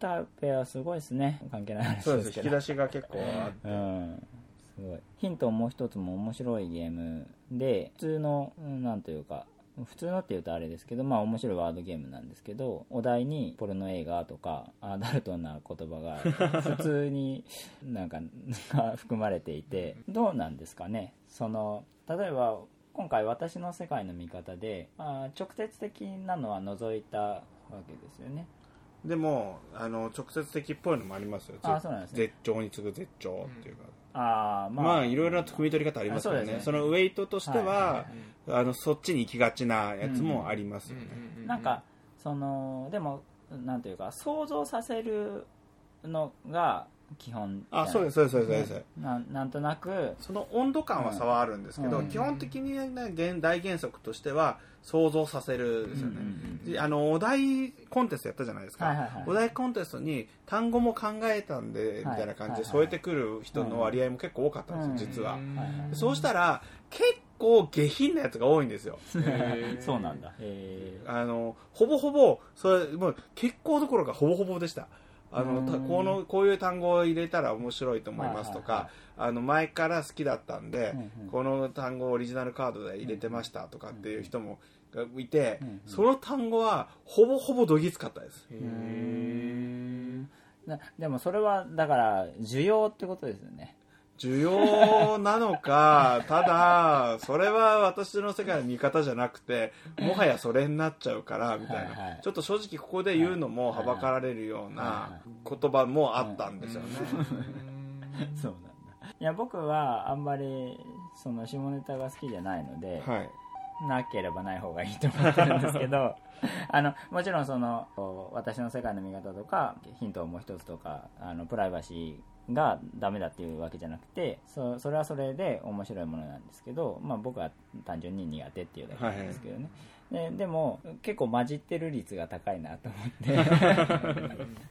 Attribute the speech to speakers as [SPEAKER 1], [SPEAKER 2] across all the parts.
[SPEAKER 1] タペはすごいですね。関係ない話
[SPEAKER 2] そうです。引き出しが結構あって。
[SPEAKER 1] うん。すごい。ヒントもう一つも面白いゲームで普通のうんなんというか普通のって言うとあれですけどまあ面白いワードゲームなんですけどお題にポルノ映画とかアダルトな言葉が 普通になんかが 含まれていてどうなんですかね。その例えば今回私の世界の見方であー直接的なのは除いたわけですよね
[SPEAKER 2] でもあの直接的っぽいのもありますよ。
[SPEAKER 1] あそうなんですね。
[SPEAKER 2] 絶頂に次ぐ絶頂っていうか、
[SPEAKER 1] ああま
[SPEAKER 2] まあいろいろな汲み取り方ありますよね。
[SPEAKER 1] あそうですね。
[SPEAKER 2] そのウェイトとしては、
[SPEAKER 1] はいはい
[SPEAKER 2] あのそっちに行きがちなやつもありますよね、
[SPEAKER 1] なんかそのでもなんというか想像させるのが基本。
[SPEAKER 2] あそうですそうですそうですそうです、
[SPEAKER 1] なんなんとなく。
[SPEAKER 2] その温度感は差はあるんですけど、
[SPEAKER 1] うん。
[SPEAKER 2] 基本的に、ね、原大原則としては想像させるですよね、であのお題コンテストやったじゃないですか、
[SPEAKER 1] はいはいはい
[SPEAKER 2] お題コンテストに単語も考えたんで、みたいな感じで添えてくる人の割合も結構多かったんですよ、実は、
[SPEAKER 1] はいはい
[SPEAKER 2] そうしたら結構下品なやつが多いんですよ。
[SPEAKER 1] そうなんだ。へ
[SPEAKER 2] あのほぼほぼそれもう結構どころかほぼほぼでしたあのこのこういう単語を入れたら面白いと思いますとか、
[SPEAKER 1] はいはい
[SPEAKER 2] あの前から好きだったんで、
[SPEAKER 1] うんうん。
[SPEAKER 2] この単語をオリジナルカードで入れてましたとかっていう人もがいて、
[SPEAKER 1] うんうん
[SPEAKER 2] その単語はほぼほぼどぎつかったです。
[SPEAKER 1] でもそれはだから需要ってことですよね
[SPEAKER 2] 需要なのか ただそれは私の世界の見方じゃなくてもはやそれになっちゃうからみたいな、
[SPEAKER 1] はいはい。
[SPEAKER 2] ちょっと正直ここで言うのもはばかられるような言葉もあったんですよね、
[SPEAKER 1] そうなんだ。いや僕はあんまりその下ネタが好きじゃないので、
[SPEAKER 2] はい。
[SPEAKER 1] なければない方がいいと思ってるんですけど あのもちろんその私の世界の見方とかヒントをもう一つとかあのプライバシーがダメだっていうわけじゃなくてそそれはそれで面白いものなんですけど、まあ、僕は単純に苦手っていうだけなんですけどね、ででも結構混じってる率が高いなと思って。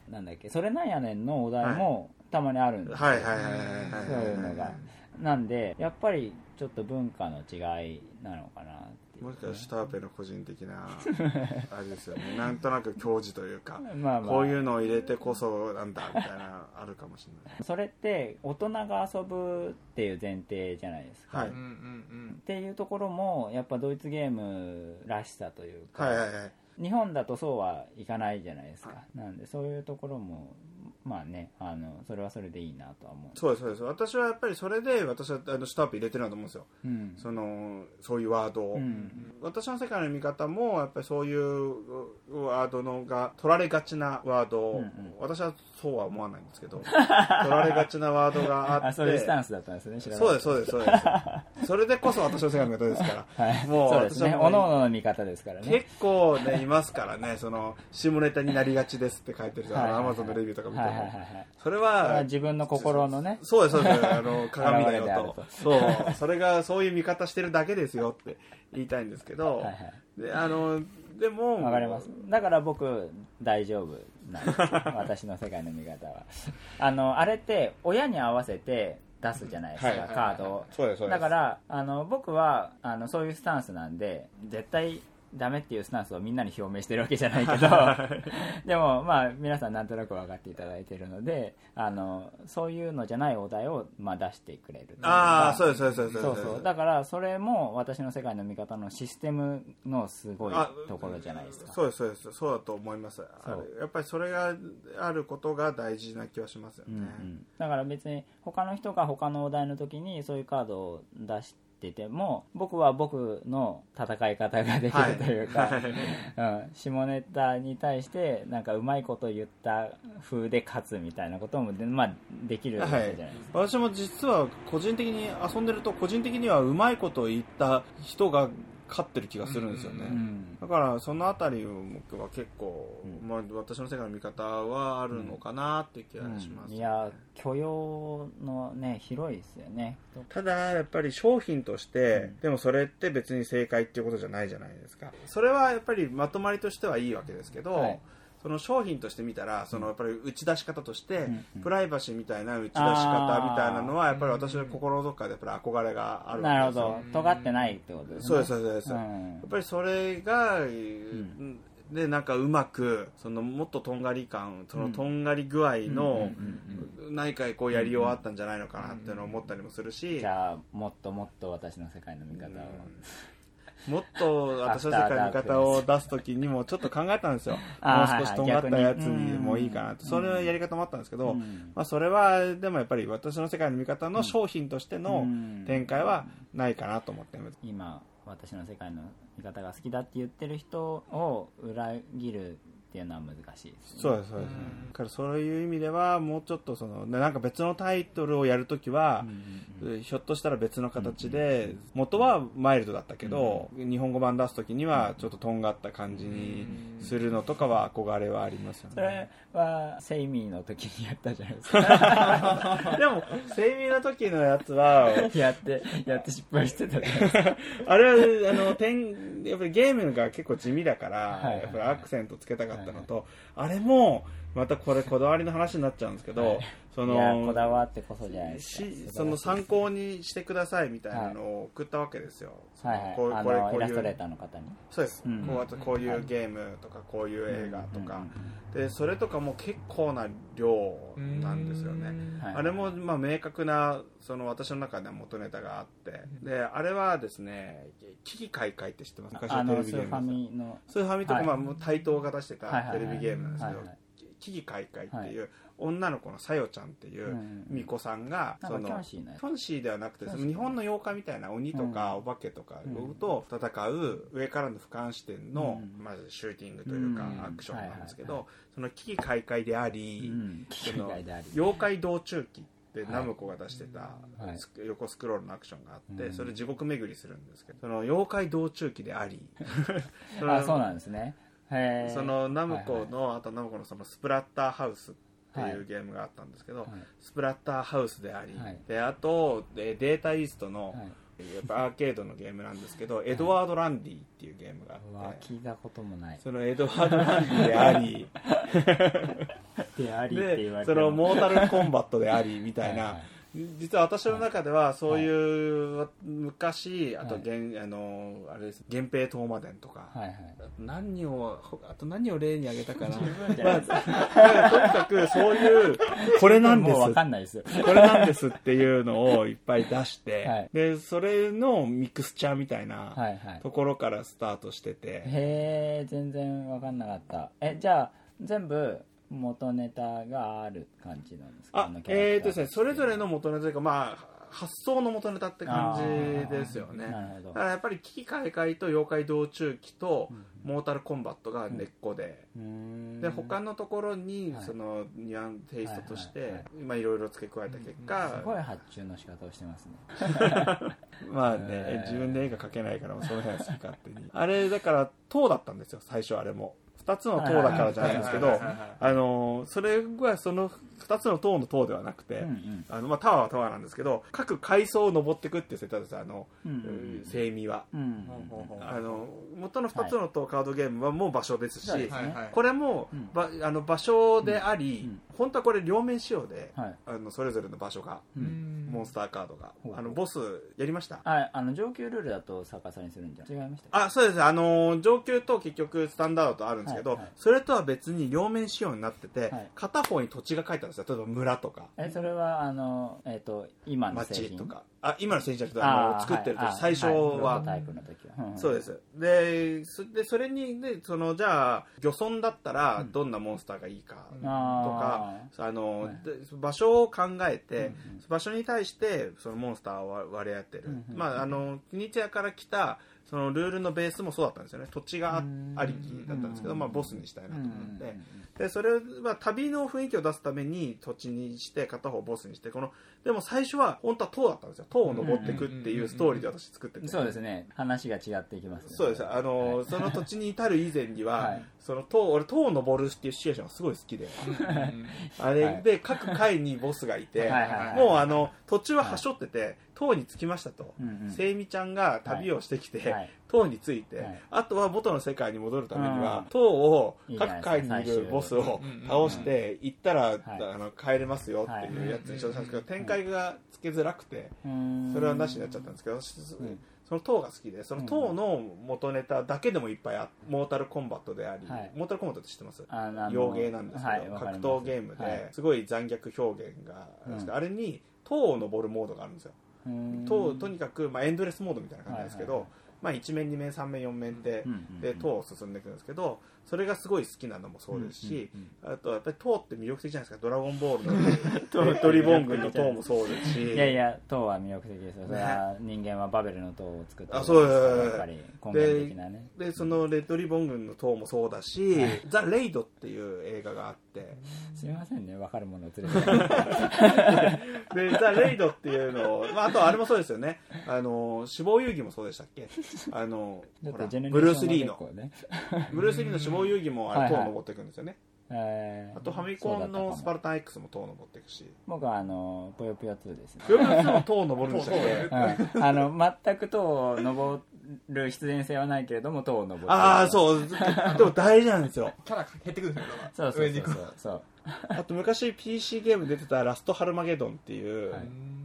[SPEAKER 1] なんだっけそれなんやねんのお題もたまにあるんですよ、
[SPEAKER 2] はいはいはいはいはい
[SPEAKER 1] そういうのが。なんでやっぱりちょっと文化の違いなのかな
[SPEAKER 2] もしかしたらシュターペの個人的な あれですよね。なんとなく教授というか
[SPEAKER 1] まあまあ。
[SPEAKER 2] こういうのを入れてこそなんだみたいなあるかもしれない。
[SPEAKER 1] それって大人が遊ぶっていう前提じゃないですか、
[SPEAKER 2] はい。
[SPEAKER 3] うんうん。
[SPEAKER 1] っていうところもやっぱドイツゲームらしさというか、
[SPEAKER 2] はいはいはい。
[SPEAKER 1] 日本だとそうはいかないじゃないですか、なんでそういうところもまあねあのそれはそれでいいなとは思う。
[SPEAKER 2] そうですそうです。私はやっぱりそれで私はあのシュターペ入れてるなと思うんですよ。
[SPEAKER 1] うん。
[SPEAKER 2] そのそういうワードを、
[SPEAKER 1] うん。
[SPEAKER 2] 私の世界の見方もやっぱりそういうワードのが取られがちなワードを、
[SPEAKER 1] うんうん。
[SPEAKER 2] 私はそうは思わないんですけど 取られがちなワードがあって
[SPEAKER 1] あそういうスタンスだったんですね知ら
[SPEAKER 2] そうですそうですそうです。それでこそ私の世界の見方ですから、
[SPEAKER 1] はい、
[SPEAKER 2] もう
[SPEAKER 1] そうですね。おのおのの見方ですからね。
[SPEAKER 2] 結構ねいますからねその下ネタになりがちですって書いてる人アマゾンのレビューとか見ても、それ
[SPEAKER 1] は
[SPEAKER 2] は
[SPEAKER 1] 自分の心のね。
[SPEAKER 2] そうですそうです。あの鏡だよと。そう。それがそういう見方してるだけですよって言いたいんですけど、
[SPEAKER 1] はいはい。
[SPEAKER 2] であのでも
[SPEAKER 1] わかります。だから僕大丈夫なんです私の世界の見方は。あのあれって親に合わせて出すじゃないですか、
[SPEAKER 2] はいはいはい
[SPEAKER 1] カードを。だからあの僕はあのそういうスタンスなんで絶対ダメっていうスタンスをみんなに表明してるわけじゃないけどでもまあ皆さんなんとなく分かっていただいているのであのそういうのじゃないお題を、まあ、出してくれる
[SPEAKER 2] ああそうですそうですそう。です
[SPEAKER 1] そうそう。だからそれも私の世界の見方のシステムのすごい
[SPEAKER 2] あ
[SPEAKER 1] ところじゃないですか。
[SPEAKER 2] そうですそうです。そうだと思います。やっぱりそれがあることが大事な気はしますよね、
[SPEAKER 1] うんうん、だから別に他の人が他のお題の時にそういうカードを出してても僕は僕の戦い方ができるというか、うん、下ネタに対してなんかうまいこと言った風で勝つみたいなこともで,、まあ、できるわけじゃないですか、
[SPEAKER 2] 私も実は個人的に遊んでると個人的にはうまいことを言った人が勝ってる気がするんですよね、
[SPEAKER 1] うん
[SPEAKER 2] だからそのあたりを僕は結構、
[SPEAKER 1] うん。
[SPEAKER 2] まあ、私の世界の見方はあるのかなっていう気がします、
[SPEAKER 1] うん。いや許容のね広いですよね。
[SPEAKER 2] ただやっぱり商品として、
[SPEAKER 1] うん。
[SPEAKER 2] でもそれって別に正解っていうことじゃないじゃないですか。それはやっぱりまとまりとしてはいいわけですけど、
[SPEAKER 1] はい
[SPEAKER 2] その商品として見たらそのやっぱり打ち出し方として、
[SPEAKER 1] うんうん。
[SPEAKER 2] プライバシーみたいな打ち出し方みたいなのはやっぱり私の心のどっかでやっぱり憧れがある
[SPEAKER 1] なるほど。尖ってないってことですね。
[SPEAKER 2] そうですそうですそう
[SPEAKER 1] ん。
[SPEAKER 2] やっぱりそれが、
[SPEAKER 1] ん。
[SPEAKER 2] でなんかうまくそのもっととんがり感そのとんがり具合の何かこうやりようあったんじゃないのかなっていうのを思ったりもするし、
[SPEAKER 1] じゃあもっともっと私の世界の見方を、
[SPEAKER 2] もっと私の世界の見方を出す時にもちょっと考えたんですよ。もう少しとんがったやつにもいいかなって。
[SPEAKER 1] うん
[SPEAKER 2] それのやり方もあったんですけど、
[SPEAKER 1] うん。
[SPEAKER 2] まあ、それはでもやっぱり私の世界の見方の商品としての
[SPEAKER 1] うん。
[SPEAKER 2] 展開はないかなと思って。ます
[SPEAKER 1] 今私の世界の見方が好きだって言ってる人を裏切るっていうのは難しいですね。
[SPEAKER 2] そうですそうです、だからそういう意味ではもうちょっとそのでなんか別のタイトルをやるときは
[SPEAKER 1] う、ん
[SPEAKER 2] ひょっとしたら別の形で元はマイルドだったけど、日本語版出すときにはちょっととんがった感じにするのとかは憧れはありますよ
[SPEAKER 1] そ
[SPEAKER 2] ね
[SPEAKER 1] れはセイミーの時にやったじゃないですか。
[SPEAKER 2] でもセイミの時のやつは
[SPEAKER 1] やってやって失敗してたじゃないですか。
[SPEAKER 2] あれはあの点やっぱりゲームが結構地味だから、
[SPEAKER 1] はいはいはい。
[SPEAKER 2] やっぱりアクセントつけたかったったのと、あれもまたこれこだわりの話になっちゃうんですけど、
[SPEAKER 1] はい。
[SPEAKER 2] その
[SPEAKER 1] こだわってこそじゃないですか。
[SPEAKER 2] しその参考にしてくださいみたいなのを送ったわけですよ、
[SPEAKER 1] はい。はい。
[SPEAKER 2] こう
[SPEAKER 1] あ
[SPEAKER 2] これこうい
[SPEAKER 1] のイラストレー
[SPEAKER 2] う
[SPEAKER 1] ターの方に？
[SPEAKER 2] そうです、
[SPEAKER 1] うん。
[SPEAKER 2] こうあとこういうゲームとかこういう映画とか、でそれとかも結構な量なんですよね、
[SPEAKER 1] はい。
[SPEAKER 2] あれもまあ明確なその私の中では元ネタがあって。であれはですね「危機開会」って知ってます昔
[SPEAKER 1] あ
[SPEAKER 2] のテレビゲームスーファミとか、
[SPEAKER 1] はい。
[SPEAKER 2] まあ、もう対等が出してたテレビゲームなんですけど
[SPEAKER 1] はいはい「
[SPEAKER 2] 危機開会」っていう女の子のさよちゃんっていう
[SPEAKER 1] うん
[SPEAKER 2] 巫女さんが
[SPEAKER 1] なんかキョンシー
[SPEAKER 2] ンシーではなくて
[SPEAKER 1] キョンシー
[SPEAKER 2] 日本の妖怪みたいな鬼とか
[SPEAKER 1] うん。
[SPEAKER 2] お化けとかと戦う上からの俯瞰視点の
[SPEAKER 1] うん
[SPEAKER 2] まずシューティングというか
[SPEAKER 1] うん
[SPEAKER 2] アクションなんですけどその危機開会であり
[SPEAKER 1] うん。
[SPEAKER 2] その妖怪道中記って
[SPEAKER 1] はい
[SPEAKER 2] ナムコが出してた横スクロールのアクションがあって
[SPEAKER 1] うん
[SPEAKER 2] それ地獄巡りするんですけどその妖怪道中記でありその
[SPEAKER 1] あそうなんですね
[SPEAKER 2] そのナムコ
[SPEAKER 1] はい
[SPEAKER 2] の、あとナムコのそのスプラッターハウスって
[SPEAKER 1] はいいう
[SPEAKER 2] ゲームがあったんですけど、
[SPEAKER 1] はい。
[SPEAKER 2] スプラッターハウスであり、
[SPEAKER 1] はい。
[SPEAKER 2] であとでデータイーストの、
[SPEAKER 1] はい。
[SPEAKER 2] やっぱアーケードのゲームなんですけど、エドワード・ランディっていうゲームがあって
[SPEAKER 1] 聞いたこともない。
[SPEAKER 2] そのエドワード・ランディであり
[SPEAKER 1] であり
[SPEAKER 2] そのモータルコンバットでありみたいな、
[SPEAKER 1] はいはい
[SPEAKER 2] 実は私の中ではそういう昔あと
[SPEAKER 1] はい。
[SPEAKER 2] 源、あのあれです。源平東馬伝とか、
[SPEAKER 1] はいはい。
[SPEAKER 2] 何をあと何を例に挙げたかな。まあとにかくそういうこれなんです
[SPEAKER 1] もうわかんないです。よ
[SPEAKER 2] これなんですっていうのをいっぱい出して、
[SPEAKER 1] はい。
[SPEAKER 2] でそれのミクスチャーみたいな
[SPEAKER 1] はいはい。
[SPEAKER 2] ところからスタートしてて、
[SPEAKER 1] へえ全然わかんなかった。えじゃあ全部元ネタがある感じなんですか？
[SPEAKER 2] あえーとですねそれぞれの元ネタというかまあ発想の元ネタって感じですよね。だからやっぱり危機開会と妖怪道中記とモータルコンバットが根っこで、
[SPEAKER 1] うーん。
[SPEAKER 2] で他のところに
[SPEAKER 1] はい。
[SPEAKER 2] そのニュアンテイストとしてまあいろいろ付け加えた結果、
[SPEAKER 1] すごい発注の仕方をしてますね。
[SPEAKER 2] まあね自分で絵が描けないからその辺は好き勝手に。あれだから塔だったんですよ最初あれも2つの塔だからじゃないんですけど
[SPEAKER 3] はいはいはいはい
[SPEAKER 2] あのそれはその2つの塔の塔ではなくて、
[SPEAKER 1] うんうん。
[SPEAKER 2] あのまあ、タワーはタワーなんですけど各階層を登っていくっていう設定ですあの、精味は、
[SPEAKER 1] うん
[SPEAKER 2] あの元の2つの塔カードゲームはもう場所ですし、これも、
[SPEAKER 1] うん。
[SPEAKER 2] ばあの場所であり、
[SPEAKER 1] うん。
[SPEAKER 2] 本当はこれ両面仕様で、
[SPEAKER 1] はい。
[SPEAKER 2] あのそれぞれの場所が、
[SPEAKER 1] うん。
[SPEAKER 2] モンスターカードが、あのボスやりました？
[SPEAKER 1] ああの上級ルールだと逆さにするんじゃ。違いました
[SPEAKER 2] あそうです。あの上級と結局スタンダードとあるんですけど、
[SPEAKER 1] はいはい。
[SPEAKER 2] それとは別に両面仕様になってて、
[SPEAKER 1] はい。
[SPEAKER 2] 片方に土地が書いてあるんですよ。例えば村とか。
[SPEAKER 1] えそれはあのえっ、と今の製品
[SPEAKER 2] 町とか。あ今の製品じゃなくて作ってる時、
[SPEAKER 1] はい
[SPEAKER 2] 最初は、
[SPEAKER 1] いプロトタイプの時は、んん。
[SPEAKER 2] そうです。でそでそれにでそのじゃあ漁村だったらどんなモンスターがいいかとか、あの、
[SPEAKER 1] はい。
[SPEAKER 2] で場所を考えて、
[SPEAKER 1] うん
[SPEAKER 2] 場所に対してそのモンスターを割割り合ってる、
[SPEAKER 1] うんうん。
[SPEAKER 2] まああのキニチアから来たそのルールのベースもそうだったんですよね。土地がありきだったんですけど、
[SPEAKER 1] うん。
[SPEAKER 2] まあ、ボスにしたいなと思って、でそれは旅の雰囲気を出すために土地にして片方ボスにしてこのでも最初は本当は塔だったんですよ。塔を登っていくっていうストーリーで私作ってて、
[SPEAKER 1] そうですね。話が違っていきますね。
[SPEAKER 2] そうです。あの、
[SPEAKER 1] はい。
[SPEAKER 2] その土地に至る以前には、
[SPEAKER 1] はい。
[SPEAKER 2] その塔俺塔を登るっていうシチュエーションがすごい好きで。あれで各階にボスがいて、
[SPEAKER 1] はい
[SPEAKER 2] もうあの途中ははしょってて、塔に着きましたと、
[SPEAKER 1] うんうん。
[SPEAKER 2] セイミちゃんが旅をしてきて、
[SPEAKER 1] はい。
[SPEAKER 2] 塔に着いて、
[SPEAKER 1] はい。
[SPEAKER 2] あとは元の世界に戻るためには、
[SPEAKER 1] うん
[SPEAKER 2] 塔を各階
[SPEAKER 1] ですか
[SPEAKER 2] にいるボスを倒して行ったら、
[SPEAKER 1] い。
[SPEAKER 2] あの帰れますよっていうやつにしたんですけど、展開がつけづらくて、それはなしになっちゃったんですけど、その塔が好きでその塔の元ネタだけでもいっぱいあモータルコンバットであり、
[SPEAKER 1] はい。
[SPEAKER 2] モータルコンバットって知ってます？洋芸なんですけど、
[SPEAKER 1] はい
[SPEAKER 2] 格闘ゲームで、
[SPEAKER 1] はい。
[SPEAKER 2] すごい残虐表現があるんですけど、あれに塔を登るモードがあるんですよ
[SPEAKER 1] うん。
[SPEAKER 2] 塔とにかく、まあ、エンドレスモードみたいな感じなんですけど、
[SPEAKER 1] はいはい
[SPEAKER 2] まあ、1面2面3面4面で,、で塔を進んでいくんですけどそれがすごい好きなのもそうですし、
[SPEAKER 1] うん
[SPEAKER 2] あとやっぱり塔って魅力的じゃないですか「ドラゴンボール」のドリボン軍の塔もそうですし。
[SPEAKER 1] いやいや塔は魅力的ですよ。それは人間はバベルの塔を作った
[SPEAKER 2] あそうです。
[SPEAKER 1] やっぱり根源的なね。
[SPEAKER 2] でそのレッドリボン軍の塔もそうだし「ザ・レイド」っていう映画があって。
[SPEAKER 1] すみませんね分かるものを連れて
[SPEAKER 2] で「ザ・レイド」っていうのを、まあ、あとあれもそうですよね。あの死亡遊戯もそうでしたっけ？あのブルース・リーの。ブルース・リーの死亡遊戯もあれ塔登っていくんですよね、
[SPEAKER 1] えー。
[SPEAKER 2] あとファミコンのスパルタン X も塔登っていくし。
[SPEAKER 1] 僕はあのぽよぽよ2ですね。
[SPEAKER 2] プロレスも塔登るんでしたっけ
[SPEAKER 1] うんあの全く塔を登る必然性はないけれども塔を登って
[SPEAKER 2] ああ
[SPEAKER 1] う
[SPEAKER 2] そう。でも大事なんですよ。
[SPEAKER 3] キャラ減ってくるんですよ
[SPEAKER 1] そうそうそう
[SPEAKER 3] 上に行く
[SPEAKER 1] そう。
[SPEAKER 2] あと昔 PC ゲーム出てた「ラストハルマゲドン」っていう
[SPEAKER 1] はい。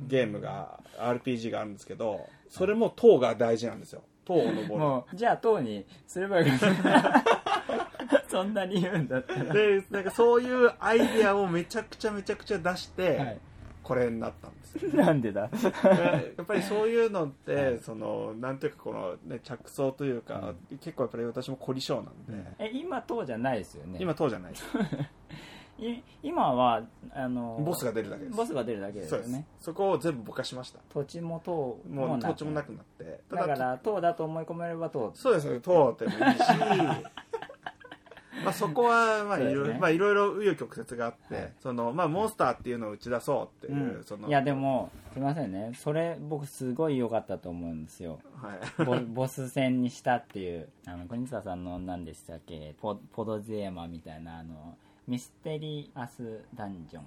[SPEAKER 2] ゲームが RPG があるんですけどそれも塔が大事なんですよ塔を登る。
[SPEAKER 1] もうじゃあ塔にすればいい そんなに言うんだったら。
[SPEAKER 2] でなんかそういうアイディアをめちゃくちゃめちゃくちゃ出して、
[SPEAKER 1] はい。
[SPEAKER 2] これになったんです。よ
[SPEAKER 1] なんでだ？
[SPEAKER 2] でやっぱりそういうのって、そのなんていうかこの、ね、着想というか、結構やっぱり私も凝り性なんで、
[SPEAKER 1] え今塔じゃないですよね。
[SPEAKER 2] 今塔じゃないです。
[SPEAKER 1] い 今はあの
[SPEAKER 2] ボスが出るだけです。
[SPEAKER 1] ボスが出るだけですよね。
[SPEAKER 2] そこを全部ぼかしました。
[SPEAKER 1] 土地も塔
[SPEAKER 2] も土地もなくなって。た
[SPEAKER 1] だから塔だと思い込めれば塔。
[SPEAKER 2] そうですね塔ってもいいし まあそこはまあいろいろ、
[SPEAKER 1] ね
[SPEAKER 2] まあいろいろ紆余曲折があって、
[SPEAKER 1] はい。
[SPEAKER 2] そのまあモンスターっていうのを打ち出そうっていう、その。
[SPEAKER 1] いやでもすみませんね。それ僕すごい良かったと思うんですよ。
[SPEAKER 2] はい。
[SPEAKER 1] ボボス戦にしたっていうあの国沢さんの何でしたっけ？ポポドゼーマみたいなあのミステリアスダンジョン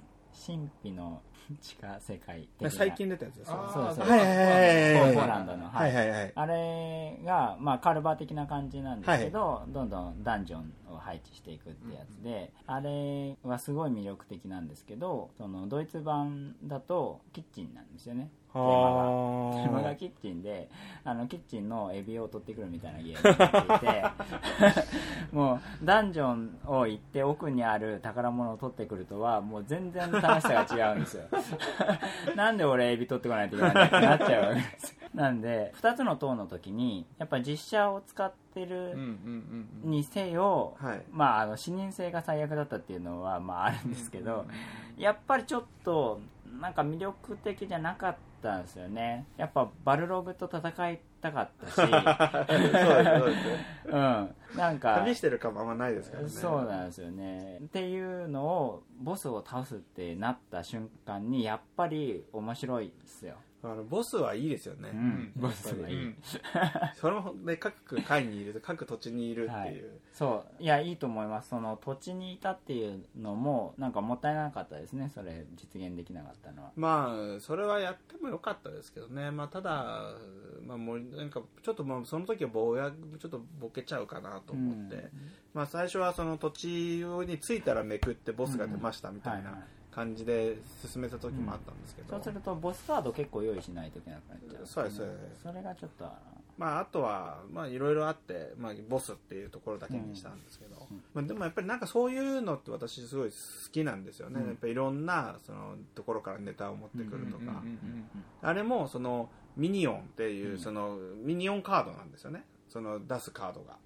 [SPEAKER 1] 神秘の地下世界的な
[SPEAKER 2] 最近出たやつですよ
[SPEAKER 3] あ
[SPEAKER 1] そうそう。
[SPEAKER 2] はいはいはいはい
[SPEAKER 1] ポーランドの
[SPEAKER 2] はい。はいはい
[SPEAKER 1] あれが、まあ、カルバ的な感じなんですけど、どんどんダンジョンを配置していくってやつで、あれはすごい魅力的なんですけどそのドイツ版だとキッチンなんですよねテー。マが。テーマがキッチンであのキッチンのエビを取ってくるみたいなゲームになっていて もうダンジョンを行って奥にある宝物を取ってくるとはもう全然楽しさが違うんですよ。なんで俺エビ取ってこないといけないんだってなっちゃうわけですなんで2つの塔の時にやっぱ実写を使ってる
[SPEAKER 3] うんうんうん。
[SPEAKER 1] にせよ、
[SPEAKER 2] はい。
[SPEAKER 1] まあ、あの視認性が最悪だったっていうのは、まあ、あるんですけど、やっぱりちょっとなんか魅力的じゃなかったんですよね。やっぱバルログと戦いたかったし、
[SPEAKER 2] そうですそうです。
[SPEAKER 1] うん、なんか
[SPEAKER 2] 旅してる感もあんまないですからね。
[SPEAKER 1] そうなんですよね。っていうのをボスを倒すってなった瞬間にやっぱり面白いですよ、
[SPEAKER 2] あのボスはいいですよね、
[SPEAKER 1] うん、ボスはいい、
[SPEAKER 3] うん。
[SPEAKER 2] それもね各階にいる各土地にいるっていう、
[SPEAKER 1] はい。そう。いやいいと思います。その土地にいたっていうのもなんかもったいなかったですねそれ実現できなかったのは。
[SPEAKER 2] まあそれはやってもよかったですけどね。まあただまあもうなんかちょっとまあその時はぼやちょっとボケちゃうかなと思って、
[SPEAKER 1] うん。
[SPEAKER 2] まあ最初はその土地に着いたらめくってボスが出ましたみたいな。
[SPEAKER 1] はいはい
[SPEAKER 2] 感じで進めた時もあったんですけど、
[SPEAKER 1] そうするとボスカード結構用意しないといけなくなっちゃう。
[SPEAKER 2] そうですそうです。
[SPEAKER 1] それがちょっと
[SPEAKER 2] まあ、あとはまあいろいろあって、まあ、ボスっていうところだけにしたんですけど、まあ、でもやっぱりなんかそういうのって私すごい好きなんですよね、
[SPEAKER 1] うん。
[SPEAKER 2] やっぱりいろんなそのところからネタを持ってくるとか、
[SPEAKER 3] うんうんうん。
[SPEAKER 2] あれもそのミニオンっていう、
[SPEAKER 1] うん。
[SPEAKER 2] そのミニオンカードなんですよね。その出すカードが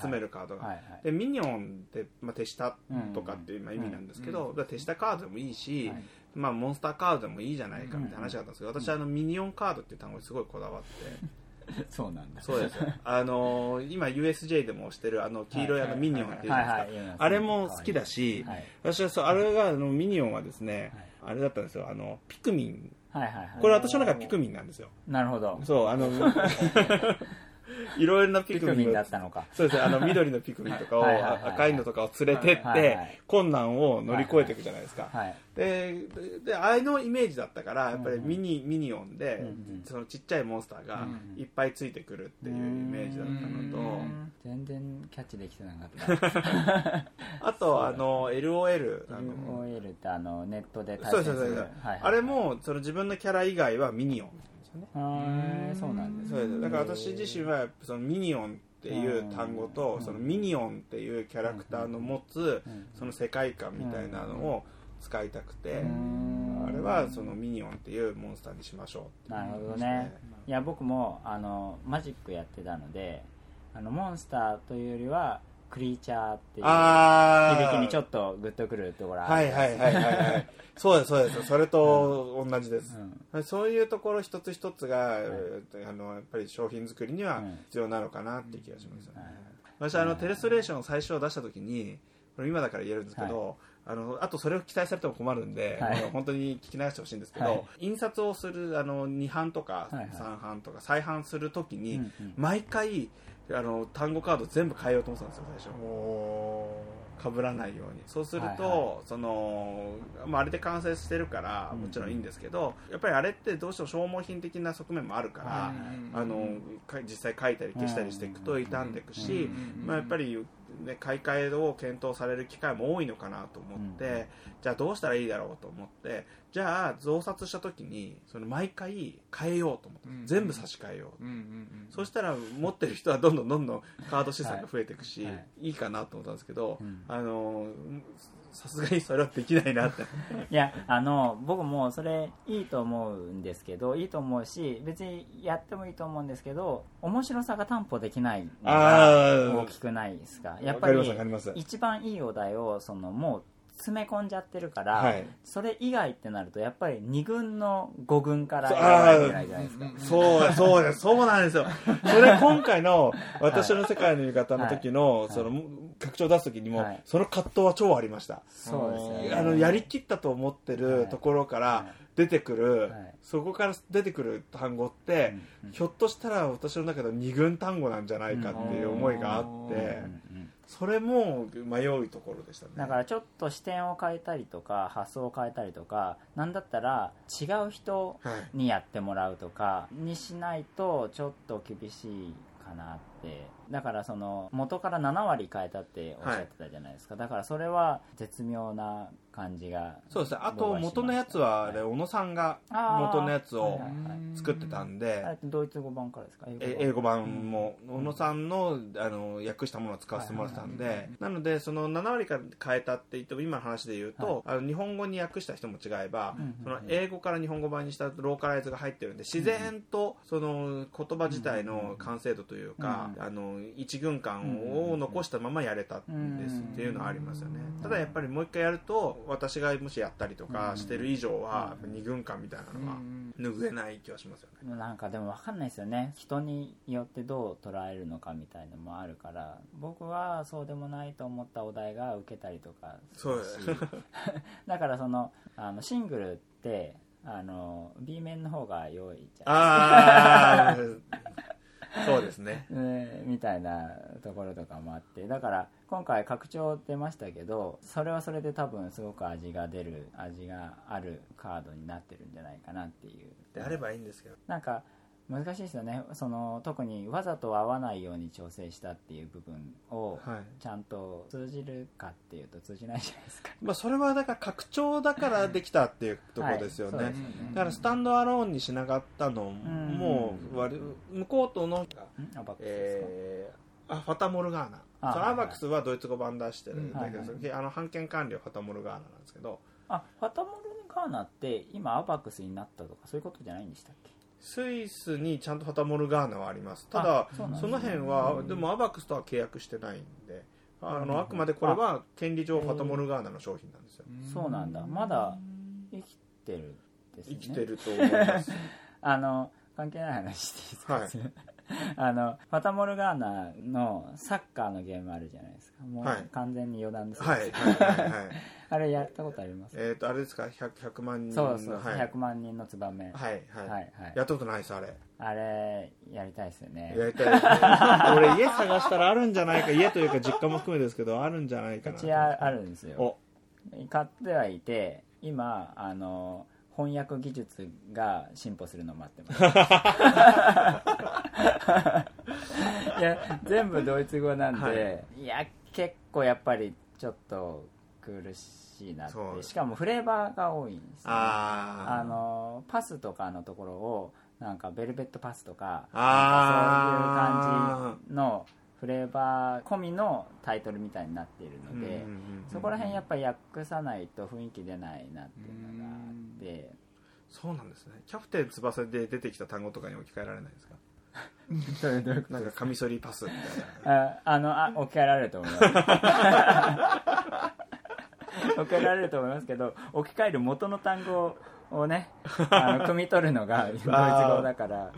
[SPEAKER 2] 集めるカードが、
[SPEAKER 1] はいはい。
[SPEAKER 2] でミニオンって、まあ、手下とかっていうまあ意味なんですけど、だから手下カードでもいいし、
[SPEAKER 1] はい。
[SPEAKER 2] まあ、モンスターカードでもいいじゃないかみたいな話だったんですけど、私はあのミニオンカードっていう単語にすごいこだわって。
[SPEAKER 1] そうなんだ。
[SPEAKER 2] そうですあの ー今 USJ でも押してるあの黄色いあのミニオンっていうじゃないですか、
[SPEAKER 1] はいはい
[SPEAKER 2] あれも好きだし、
[SPEAKER 1] はい。
[SPEAKER 2] 私はそうあれがあのミニオンはですね、あれだったんですよ。あのピクミン。
[SPEAKER 1] はいはいはい。
[SPEAKER 2] これ私の中でピクミンなんですよ。
[SPEAKER 1] なるほど。
[SPEAKER 2] そうあの いろいろなピクミン
[SPEAKER 1] だったのか。
[SPEAKER 2] そうですね。あの緑のピクミンとかを
[SPEAKER 1] はい。はい。はい。はい。
[SPEAKER 2] 赤いのとかを連れてって、
[SPEAKER 1] はい。はい。
[SPEAKER 2] 困難を乗り越えていくじゃないですか、
[SPEAKER 1] はい。
[SPEAKER 2] ででであれのイメージだったからやっぱりミニ,、ミニオンで、
[SPEAKER 1] うんうん。
[SPEAKER 2] そのちっちゃいモンスターがいっぱいついてくるっていうイメージだったのと、
[SPEAKER 1] 全然キャッチできてなかった。
[SPEAKER 2] あとあの LOL あの
[SPEAKER 1] LOL ってあのネットで対
[SPEAKER 2] そうですそうです、
[SPEAKER 1] 戦するはいはい。
[SPEAKER 2] あれもその自分のキャラ以外はミニオンよね。
[SPEAKER 1] そうなんですね。
[SPEAKER 2] そうです。だから私自身はそのミニオンっていう単語と
[SPEAKER 1] うん。
[SPEAKER 2] そのミニオンっていうキャラクターの持つ
[SPEAKER 1] うん。
[SPEAKER 2] その世界観みたいなのを使いたくて
[SPEAKER 1] うん。
[SPEAKER 2] あれはそのミニオンっていうモンスターにしましょうって
[SPEAKER 1] なるほどね。いや僕もあのマジックやってたのであのモンスターというよりはクリーチャーっていう響きにちょっとグッとくるところ
[SPEAKER 2] はいはいはいはいはい。そうですそうです。それと同じです、
[SPEAKER 1] うん。
[SPEAKER 2] そういうところ一つ一つが、あのやっぱり商品作りには
[SPEAKER 1] うん。
[SPEAKER 2] 必要なのかなっていう気がしますよね、
[SPEAKER 1] はい。
[SPEAKER 2] 私あのテレストレーションを最初出した時にこれ今だから言えるんですけど、あのあとそれを期待されても困るんで、
[SPEAKER 1] はい。
[SPEAKER 2] 本当に聞き流してほしいんですけど、
[SPEAKER 1] はい。
[SPEAKER 2] 印刷をするあの2版とか
[SPEAKER 1] はいはい。
[SPEAKER 2] 3版とか再版する時に、
[SPEAKER 1] うんうん。
[SPEAKER 2] 毎回あの単語カード全部変えようと思ってたんですよ最初。
[SPEAKER 3] お
[SPEAKER 2] かぶらないように。そうすると、
[SPEAKER 1] はいは
[SPEAKER 2] そのまあ、あれで完成してるから
[SPEAKER 1] うん。
[SPEAKER 2] もちろんいいんですけど、やっぱりあれってどうしても消耗品的な側面もあるから、
[SPEAKER 1] は
[SPEAKER 2] あのか実際書いたり消したりしていくと傷んでいくし、まあ、やっぱり、ね、買い替えを検討される機会も多いのかなと思って、
[SPEAKER 1] うん
[SPEAKER 2] じゃあどうしたらいいだろうと思ってじゃあ増刷した時にその毎回変えようと思って、
[SPEAKER 3] うん
[SPEAKER 2] 全部差し替えよう
[SPEAKER 3] うんうんうん
[SPEAKER 2] そしたら持ってる人はどんどんどんどんカード資産が増えていくし、
[SPEAKER 1] はい。
[SPEAKER 2] い、いかなと思ったんですけど、
[SPEAKER 1] うん。
[SPEAKER 2] あのさすがにそれはできないなって。
[SPEAKER 1] いやあの僕もそれいいと思うんですけどいいと思うし別にやってもいいと思うんですけど面白さが担保できないの
[SPEAKER 2] あ
[SPEAKER 1] が
[SPEAKER 2] ー。
[SPEAKER 1] 大きくないですか？やっぱ
[SPEAKER 2] り
[SPEAKER 1] 一番いいお題をそのもう詰め込んじゃってるから、
[SPEAKER 2] はい。
[SPEAKER 1] それ以外ってなるとやっぱり2軍の5軍から
[SPEAKER 2] そう
[SPEAKER 1] やらないといけないじゃないですか。
[SPEAKER 2] そうです。そうなんですよ。それ今回の私の世界の見方の時の、
[SPEAKER 1] い。
[SPEAKER 2] その拡張を出す時にも、
[SPEAKER 1] はい。
[SPEAKER 2] その葛藤は超ありました、
[SPEAKER 1] そうですよね。
[SPEAKER 2] あのやりきったと思って
[SPEAKER 1] はい。
[SPEAKER 2] るところから
[SPEAKER 1] はい。
[SPEAKER 2] 出てくる、
[SPEAKER 1] はい。
[SPEAKER 2] そこから出てくる単語って、
[SPEAKER 1] うんうん。
[SPEAKER 2] ひょっとしたら私の中で二軍単語なんじゃないかっていう思いがあって、それも迷うところでしたね。
[SPEAKER 1] だからちょっと視点を変えたりとか発想を変えたりとかなんだったら違う人
[SPEAKER 2] はい。
[SPEAKER 1] にやってもらうとかにしないとちょっと厳しいかなってだからその元から7割変えたっておっしゃってたじゃないですか、だからそれは絶妙な感じが
[SPEAKER 2] そうですね。あと元のやつはあれ小野さんが元のやつを
[SPEAKER 1] はいはいはい。
[SPEAKER 2] 作ってたんで、
[SPEAKER 1] あれってドイツ語版からですか？
[SPEAKER 2] え英語版も小野さんのあの訳したものを使わせてもらってたんで。なのでその7割から変えたって言っても今の話で言うと、あの日本語に訳した人も違えば、
[SPEAKER 1] うん
[SPEAKER 2] その英語から日本語版にしたローカライズが入ってるんで自然とその言葉自体の完成度というか、
[SPEAKER 1] うん
[SPEAKER 2] あの一軍感を残したままやれたんですっていうのはありますよね。ただやっぱりもう一回やると私がもしやったりとかしてる以上は二軍感みたいなのは拭えない気はしますよね。
[SPEAKER 1] なんかでも分かんないですよね。人によってどう捉えるのかみたいのもあるから僕はそうでもないと思ったお題が受けたりとか
[SPEAKER 2] そう
[SPEAKER 1] だからそのあのシングルってあの B 面の方が良いじゃん
[SPEAKER 2] ああ そうですね。
[SPEAKER 1] ねみたいなところとかもあって。だから今回拡張出ましたけどそれはそれで多分すごく味が出る味があるカードになってるんじゃないかなっていう。
[SPEAKER 2] であればいいんですけど。
[SPEAKER 1] なんか難しいですよね。その特にわざと合わないように調整したっていう部分を
[SPEAKER 2] はい。
[SPEAKER 1] ちゃんと通じるかっていうと通じないじゃないですか。
[SPEAKER 2] まあ、それはだから拡張だからできたっていうところですよね、
[SPEAKER 1] はい。ね。
[SPEAKER 2] だからスタンドアローンにしなかったの
[SPEAKER 1] ん
[SPEAKER 2] も割向こうとの、ー、あファタモルガーナ。そのアバックスはドイツ語版出してるんだけど、
[SPEAKER 1] うんはい
[SPEAKER 2] それあの版権管理はファタモルガーナ。なんですけど
[SPEAKER 1] あファタモルガーナって今アバックスになったとかそういうことじゃないんでしたっけ？
[SPEAKER 2] スイスにちゃんとファタモルガーナはあります。ただ
[SPEAKER 1] あそ
[SPEAKER 2] の辺はでもアバックスとは契約してないんであ
[SPEAKER 1] うん。
[SPEAKER 2] のあくまでこれは権利上ファタモルガーナの商品なんですよ。
[SPEAKER 1] そうなんだ。まだ生きてるですね。
[SPEAKER 2] 生きてると思います。
[SPEAKER 1] あの関係ない話していいですか、
[SPEAKER 2] はい
[SPEAKER 1] あのファタモルガーナのサッカーのゲームあるじゃないですか。もう
[SPEAKER 2] はい。
[SPEAKER 1] 完全に余談です。けど、
[SPEAKER 2] はいはいはいはい。
[SPEAKER 1] あれやったことあります？
[SPEAKER 2] えっ、とあれですか？100, 100万人
[SPEAKER 1] そうそう、
[SPEAKER 2] はい、
[SPEAKER 1] 100万人のツバメ、
[SPEAKER 2] はいはい、
[SPEAKER 1] はいはい。
[SPEAKER 2] やったことないですあれ。
[SPEAKER 1] あれやりたいですよね。
[SPEAKER 2] やりたいですね。俺家探したらあるんじゃないか家というか実家も含めですけどあるんじゃないかな
[SPEAKER 1] うちああるんですよ。
[SPEAKER 2] お。
[SPEAKER 1] 買ってはいて今あの翻訳技術が進歩するのを待ってます。いや全部ドイツ語なんで、、
[SPEAKER 2] はい。
[SPEAKER 1] や結構やっぱりちょっと苦しいなって。しかもフレーバーが多いんですよね。
[SPEAKER 2] あ
[SPEAKER 1] のパスとかのところをなんかベルベットパスとかそういう感じのフレーバー込みのタイトルみたいになっているので、そこら辺やっぱり訳さないと雰囲気出ないなっていうのがあって。
[SPEAKER 2] そうなんですね。キャプテン翼で出てきた単語とかに置き換えられないですか？なんかカミソリパスみたいな。
[SPEAKER 1] ああのあ置き換えられると思います。置き換えられると思いますけど置き換える元の単語をね あの汲み取るのがドイツ語だから。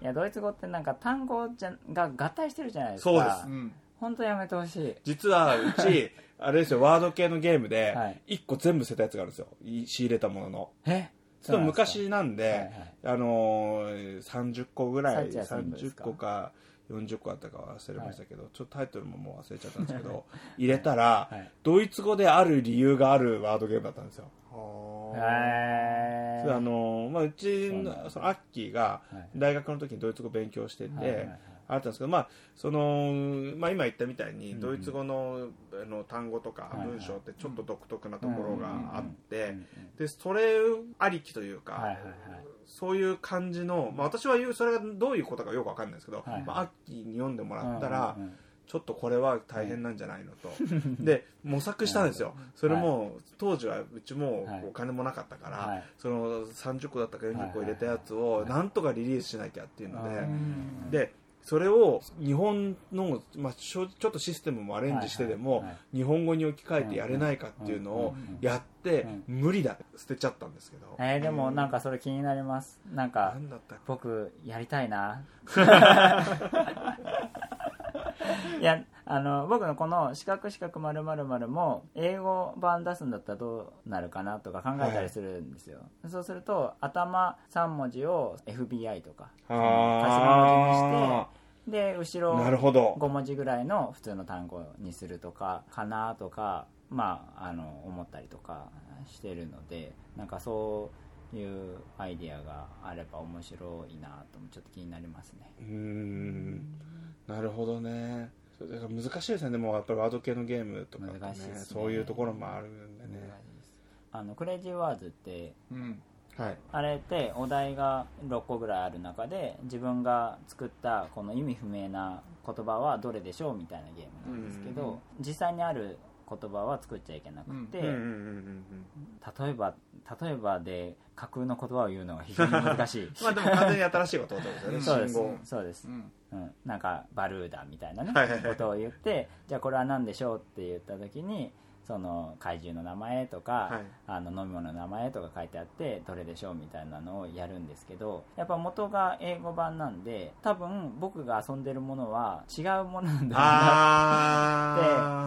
[SPEAKER 1] いやドイツ語ってなんか単語じゃが合体してるじゃないですか。
[SPEAKER 2] そうです。
[SPEAKER 3] うん。
[SPEAKER 1] 本当やめてほしい。
[SPEAKER 2] 実はうち あれですよワード系のゲームで
[SPEAKER 1] はい。
[SPEAKER 2] 1個全部捨てたやつがあるんですよ。い仕入れたものの。
[SPEAKER 1] え？
[SPEAKER 2] ちょっと昔なんで、
[SPEAKER 1] はいはい。
[SPEAKER 2] あのー、30個ぐらい
[SPEAKER 1] サッチャーさんです
[SPEAKER 2] 30
[SPEAKER 1] か
[SPEAKER 2] 個か40個あったか忘れましたけど、ちょっとタイトルももう忘れちゃったんですけど 入れたら、
[SPEAKER 1] はい。
[SPEAKER 2] ドイツ語である理由があるワードゲームだったんですよ
[SPEAKER 1] へ
[SPEAKER 2] それあのーまあ、うちのそのアッキーが
[SPEAKER 1] はい。
[SPEAKER 2] 大学の時にドイツ語勉強してて、
[SPEAKER 1] はいはいはい。
[SPEAKER 2] あったんですけど、まあそのまあ、今言ったみたいに
[SPEAKER 1] うん
[SPEAKER 2] ドイツ語の,、あの単語とか文章ってちょっと独特なところがあって、でそれありきというか、そういう感じの、まあ、私は言うそれがどういうことかよくわかんないですけど、まあ、アッキーに読んでもらったら、ちょっとこれは大変なんじゃないのと、で模索したんですよ。それも、当時はうちも
[SPEAKER 1] はい。
[SPEAKER 2] お金もなかったから、
[SPEAKER 1] はい。
[SPEAKER 2] その30個だったか40個入れたやつ
[SPEAKER 1] はい。
[SPEAKER 2] をなんとかリリースしなきゃっていうので、
[SPEAKER 1] うん
[SPEAKER 2] でそれを日本の、まあ、ちょっとシステムもアレンジしてでも、日本語に置き換えてやれないかっていうのをやって、無理だ。捨てちゃったんですけど、
[SPEAKER 1] えーでもなんかそれ気になります。なんか僕やりたいな いやあの僕のこの「四角四角丸々丸も英語版出すんだったらどうなるかなとか考えたりするんですよ、そうすると頭3文字を FBI とか頭文字にしてで後ろ
[SPEAKER 2] なるほど。
[SPEAKER 1] 5文字ぐらいの普通の単語にするとかかなとかまああの思ったりとかしてるのでなんかそういうアイディアがあれば面白いなともちょっと気になりますね。
[SPEAKER 2] うーんなるほどね。だから難しいですね。でもやっぱりワード系のゲームとかってね。
[SPEAKER 1] 難しいですね。
[SPEAKER 2] そういうところもあるんでね。
[SPEAKER 1] あのクレイジーワーズって
[SPEAKER 3] うん。
[SPEAKER 2] はい。
[SPEAKER 1] あれってお題が6個ぐらいある中で自分が作ったこの意味不明な言葉はどれでしょうみたいなゲームなんですけど、
[SPEAKER 2] うん。
[SPEAKER 1] 実際にある言葉は作っちゃいけなくて、例えば例えばで架空の言葉を言うのが非常に難しい。
[SPEAKER 2] まあでも完全に新しいことです
[SPEAKER 1] そうです。そうです。
[SPEAKER 3] う、ん。
[SPEAKER 1] うん、なんかバルーダみたいなね、
[SPEAKER 2] はいはいはい。
[SPEAKER 1] ことを言ってじゃあこれは何でしょうって言った時にその怪獣の名前とか、
[SPEAKER 2] はい。
[SPEAKER 1] あの飲み物の名前とか書いてあってどれでしょうみたいなのをやるんですけどやっぱ元が英語版なんで多分僕が遊んでるものは違うものなんだろうな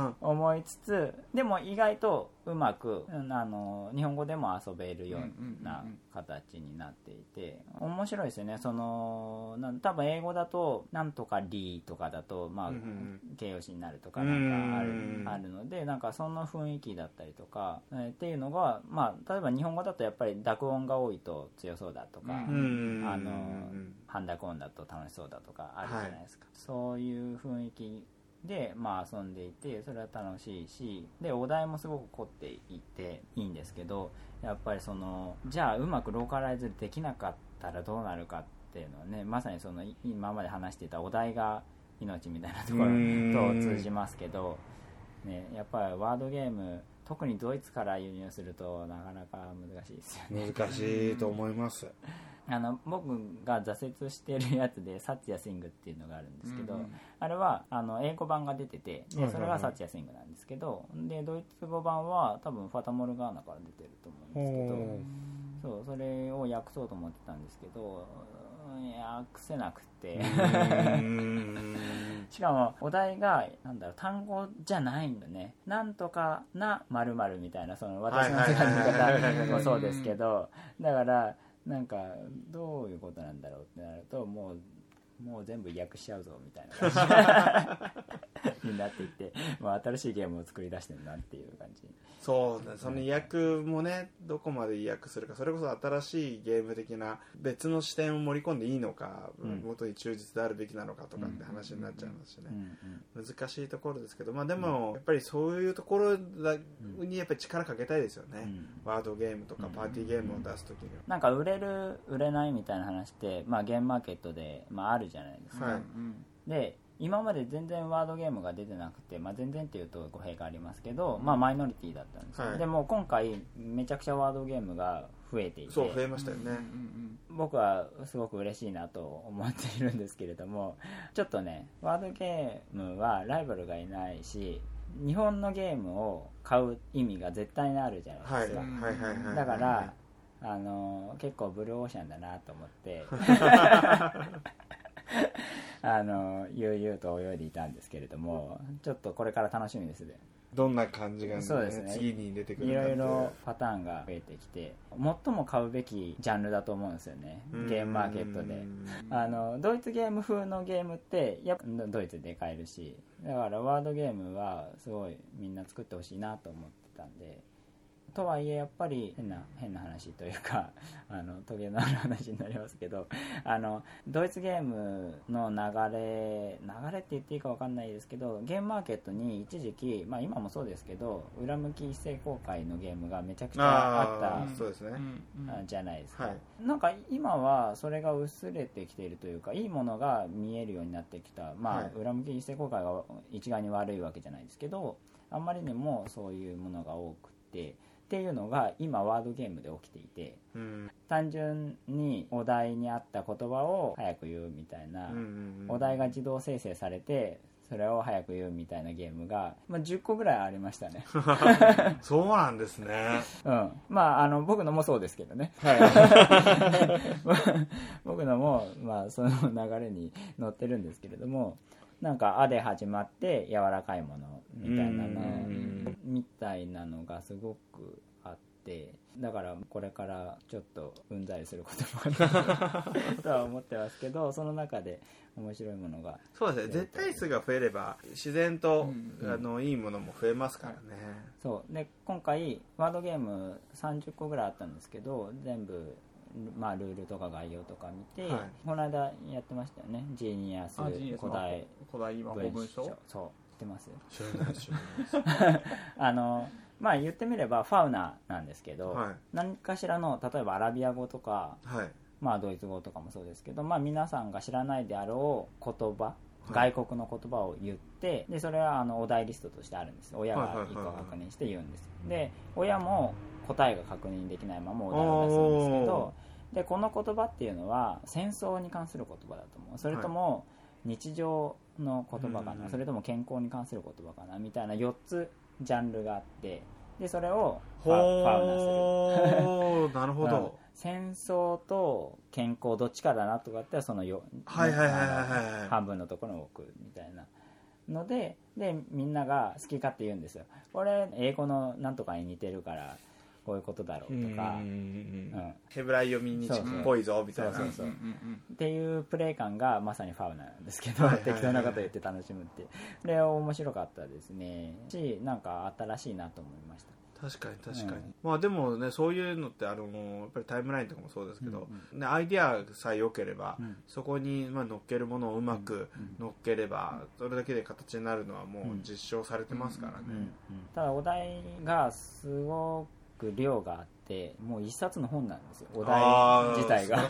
[SPEAKER 2] あ
[SPEAKER 1] って思いつつでも意外とうまくうんあの日本語でも遊べるような形になっていて面白いですよね。その多分英語だと「なんとかリー」とかだと、まあ形容詞になるとかなんかある
[SPEAKER 2] うん。
[SPEAKER 1] あるのでなんかその雰囲気だったりとか、えーっていうのが、まあ、例えば日本語だとやっぱり濁音が多いと強そうだとか、あの半濁音だと楽しそうだとかあるじゃないですか、そういう雰囲気で、まあ、遊んでいてそれは楽しいしでお題もすごく凝っていていいんですけどやっぱりそのじゃあうまくローカライズできなかったらどうなるかっていうのはねまさにそのい今まで話していたお題が命みたいなところと通じますけど、ね、やっぱりワードゲーム特にドイツから輸入するとなかなか難しいですよね。
[SPEAKER 2] 難しいと思います
[SPEAKER 1] あの僕が挫折してるやつで「サッチやスイング」っていうのがあるんですけど、
[SPEAKER 3] うんうん。
[SPEAKER 1] あれはあの英語版が出ててでそれが「サッチやスイング」なんですけどでドイツ語版は多分ファタモルガーナから出てると思うんですけどそうそれを訳そうと思ってたんですけどうん訳せなくて。しかもお題がなんだろう単語じゃないんだね。なんとかなみたいなその私の世界の方もそうですけどだからなんかどういうことなんだろうってなるともうもう全部訳しちゃうぞみたいな。になっていって、まあ、新しいゲームを作り出してるなっていう感じ。
[SPEAKER 2] そうねその意訳もねどこまで意訳するかそれこそ新しいゲーム的な別の視点を盛り込んでいいのか、
[SPEAKER 1] うん。
[SPEAKER 2] 元に忠実であるべきなのかとかって話になっちゃいますしね、
[SPEAKER 1] うん
[SPEAKER 2] 難しいところですけどまあでも、やっぱりそういうところだにやっぱり力かけたいですよね、
[SPEAKER 1] うん。
[SPEAKER 2] ワードゲームとかパーティーゲームを出す時には、
[SPEAKER 1] なんか売れる売れないみたいな話って、まあ、ゲームマーケットで、まあ、あるじゃないですか、
[SPEAKER 2] はい。
[SPEAKER 3] うん
[SPEAKER 1] で今まで全然ワードゲームが出てなくて、まあ、全然っていうと語弊がありますけど、まあ、マイノリティだったんですよ、
[SPEAKER 2] はい。
[SPEAKER 1] でも今回めちゃくちゃワードゲームが増えていて。
[SPEAKER 2] そう増えましたよね、
[SPEAKER 1] 僕はすごく嬉しいなと思っているんですけれどもちょっとねワードゲームはライバルがいないし日本のゲームを買う意味が絶対にあるじゃないですか、
[SPEAKER 2] はい。はいはいはい
[SPEAKER 1] だからあの結構ブルーオーシャンだなと思って あの悠々と泳いでいたんですけれどもちょっとこれから楽しみですね。
[SPEAKER 2] どんな感じが、ね
[SPEAKER 1] そうですね。
[SPEAKER 2] 次に出てくる
[SPEAKER 1] いろいろパターンが増えてきて最も買うべきジャンルだと思うんですよね。ゲームマーケットで。あのドイツゲーム風のゲームってやっぱドイツで買えるしだからワードゲームはすごいみんな作ってほしいなと思ってたんでとはいえやっぱり変な変な話というか あのトゲのある話になりますけどあのドイツゲームの流れ流れって言っていいか分かんないですけどゲームマーケットに一時期、まあ、今もそうですけど裏向き一斉公開のゲームがめちゃくちゃあった
[SPEAKER 2] そうですね、
[SPEAKER 1] じゃないですか、
[SPEAKER 2] はい。
[SPEAKER 1] なんか今はそれが薄れてきているというかいいものが見えるようになってきた、まあ
[SPEAKER 2] はい。
[SPEAKER 1] 裏向き一斉公開が一概に悪いわけじゃないですけどあんまりにもそういうものが多くてっていうのが今ワードゲームで起きていて
[SPEAKER 2] うん。
[SPEAKER 1] 単純にお題に合った言葉を早く言うみたいな、お題が自動生成されてそれを早く言うみたいなゲームが、まあ、10個ぐらいありましたね、
[SPEAKER 2] そうなんですね。
[SPEAKER 1] うん、まああの僕のもそうですけどね。僕のも、まあ、その流れに乗ってるんですけれどもなんか「あ」で始まって柔らかいものみたいなの
[SPEAKER 2] うん。
[SPEAKER 1] みたいなのがすごくあってだからこれからちょっとうんざりすることもある とは思ってますけどその中で面白いものが
[SPEAKER 2] そうですね。絶対数が増えれば自然と、
[SPEAKER 3] うん
[SPEAKER 2] あのいいものも増えますからね、
[SPEAKER 1] そう。で今回ワードゲーム30個ぐらいあったんですけど全部、まあ、ルールとか概要とか見て、
[SPEAKER 2] はい。
[SPEAKER 1] この間やってましたよね。ジーニアス
[SPEAKER 3] あジーニアス
[SPEAKER 1] 古代
[SPEAKER 3] 古代魔法
[SPEAKER 1] 文
[SPEAKER 3] 文章
[SPEAKER 1] 書そう知ってます？
[SPEAKER 2] 知らないです知らない。で
[SPEAKER 1] あのまあ言ってみればファウナなんですけど、
[SPEAKER 2] はい。
[SPEAKER 1] 何かしらの例えばアラビア語とか、
[SPEAKER 2] すはい。
[SPEAKER 1] まあ、ドイツ語とかもそうですけど、まあ、皆さんが知らないであろう言葉
[SPEAKER 2] い。
[SPEAKER 1] 外国の言葉を言ってでそれはあのお題リストとしてあるんです。親
[SPEAKER 2] いはいはい
[SPEAKER 1] 1個確認して言うんです。で親も答えが確認できないままお題を出すんですけどでこの言葉っていうのは戦争に関する言葉だと思う。それとも日常の言葉かな？それとも健康に関する言葉かな？みたいな4つジャンルがあってでそれをファウナする。
[SPEAKER 2] なるほ
[SPEAKER 1] うん。
[SPEAKER 2] ど、
[SPEAKER 1] 戦争と健康どっちかだなとかってそのよ半分のところに置くみたいなのででみんなが好き勝手言うんですよ。これ英語のなんとかに似てるからこういうことだろうとか。
[SPEAKER 2] うん。
[SPEAKER 1] うん。
[SPEAKER 2] ヘブライ読みに近っぽいぞみたいな。
[SPEAKER 1] そうそうっていうプレイ感がまさにファウナなんですけど適当なこと言って楽しむっていう。で面白かったですね。しなんか新しいなと思いました。
[SPEAKER 2] 確かに確かに、
[SPEAKER 1] うん。
[SPEAKER 2] まあでもねそういうのってあのやっぱりタイムラインとかもそうですけど、
[SPEAKER 1] うん
[SPEAKER 2] ね、アイデアさえ良ければ、
[SPEAKER 1] うん。
[SPEAKER 2] そこにまあ乗っけるものをうまく乗っければ、それだけで形になるのはもう実証されてますからね、
[SPEAKER 1] うんうんただお題がすごく量があってもう一冊の本なんですよお題自体が。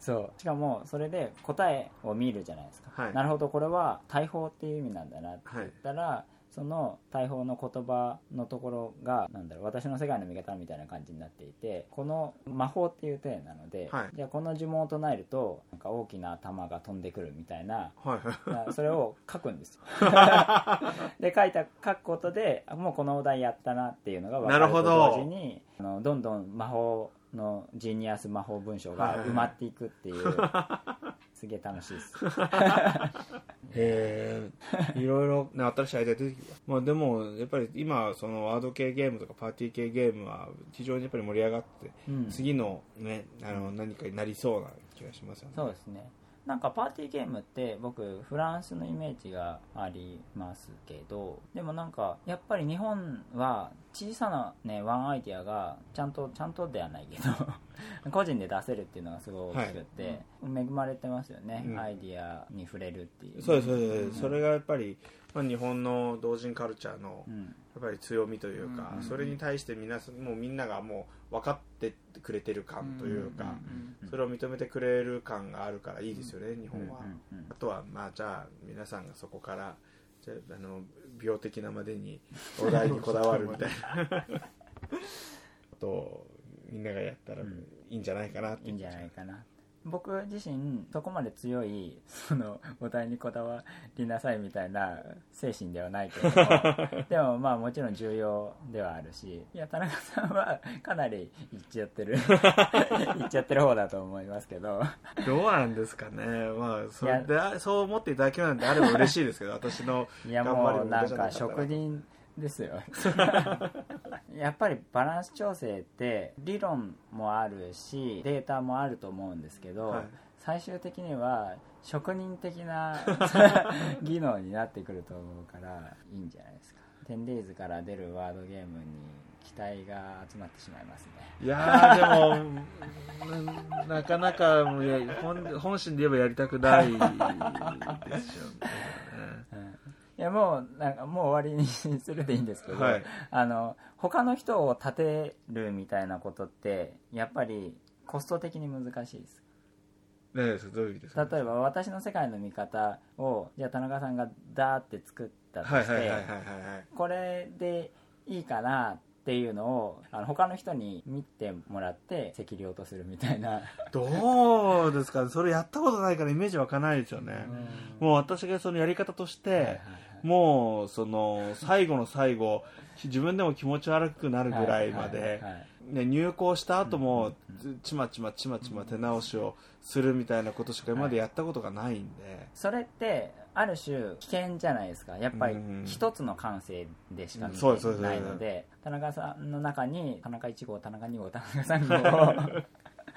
[SPEAKER 1] そう。しかもそれで答えを見るじゃないですか、
[SPEAKER 2] はい。
[SPEAKER 1] なるほどこれは大砲っていう意味なんだなって言ったら、その大砲の言葉のところがなんだろう私の世界の見方みたいな感じになっていてこの魔法っていう体なので、
[SPEAKER 2] はい。
[SPEAKER 1] じゃあこの呪文を唱えるとなんか大きな弾が飛んでくるみたいな
[SPEAKER 2] はい。
[SPEAKER 1] それを書くんです。よ で書いた書くことであもうこのお題やったなっていうのが分かると同時にあのどんどん魔法のジーニアス魔法文章が埋まっていくっていう。すげえ楽しいです。
[SPEAKER 2] へえ。いろいろ、ね、新しいアイデア出てきた。まあでもやっぱり今そのワード系ゲームとかパーティー系ゲームは非常にやっぱり盛り上がって、
[SPEAKER 1] うん。
[SPEAKER 2] 次のねあの何かになりそうな気がしますよね。
[SPEAKER 1] そうですねなんかパーティーゲームって僕フランスのイメージがありますけどでもなんかやっぱり日本は小さなねワンアイディアがちゃんとちゃんとではないけど 個人で出せるっていうのがすごい大きくって、恵まれてますよね、
[SPEAKER 2] うん。
[SPEAKER 1] アイディアに触れるっていう。
[SPEAKER 2] そうですそうです、それがやっぱり、まあ、日本の同人カルチャーの
[SPEAKER 1] うん。
[SPEAKER 2] やっぱり強みというか、
[SPEAKER 3] うん
[SPEAKER 2] それに対して皆さんもうみんながもう分かってくれてる感というか、それを認めてくれる感があるからいいですよね、日本は、あとはまあじゃあ皆さんがそこからじゃああの病的なまでにお題にこだわるみたいな。ことをみんながやったらいいんじゃないかなって
[SPEAKER 1] いいんじゃないかな僕自身そこまで強いそのお題にこだわりなさいみたいな精神ではないけども。でもまあもちろん重要ではあるしいや田中さんはかなりいっちゃってる。いっちゃってる方だと思いますけど。
[SPEAKER 2] どうなんですかね。まあそれ
[SPEAKER 1] い
[SPEAKER 2] でそう思っていただけるなんであれば嬉しいですけど私の
[SPEAKER 1] いや
[SPEAKER 2] 頑張りも
[SPEAKER 1] もうなんか職人ですよ。やっぱりバランス調整って理論もあるしデータもあると思うんですけど、
[SPEAKER 2] はい。
[SPEAKER 1] 最終的には職人的な 技能になってくると思うからいいんじゃないですか。10days から出るワードゲームに期待が集まってしまいますね。
[SPEAKER 2] いやーでもななかなか本本心で言えばやりたくないですよね
[SPEAKER 1] いやもうなんかもう終わりにするでいいんですけど、
[SPEAKER 2] はい。
[SPEAKER 1] あの他の人を立てるみたいなことってやっぱりコスト的に難しいです。
[SPEAKER 2] ねえどういう意味ですか？
[SPEAKER 1] 例えば私の世界の見方をじゃあ田中さんがダーって作ったとして、これでいいかなっていうのをあの他の人に見てもらって適量とするみたいな。
[SPEAKER 2] どうですか？それやったことないからイメージ湧かないですよね、もう私がそのやり方として、
[SPEAKER 1] はいはいはい
[SPEAKER 2] もうその最後の最後自分でも気持ち悪くなるぐらいまでね入校した後もちまちまちまちま手直しをするみたいなことしか今までやったことがないんで、
[SPEAKER 1] それってある種危険じゃないですか。やっぱり
[SPEAKER 2] うん
[SPEAKER 1] 一つの感性でしか見てないので田中さん。の中に田中1号田中2号田中3号を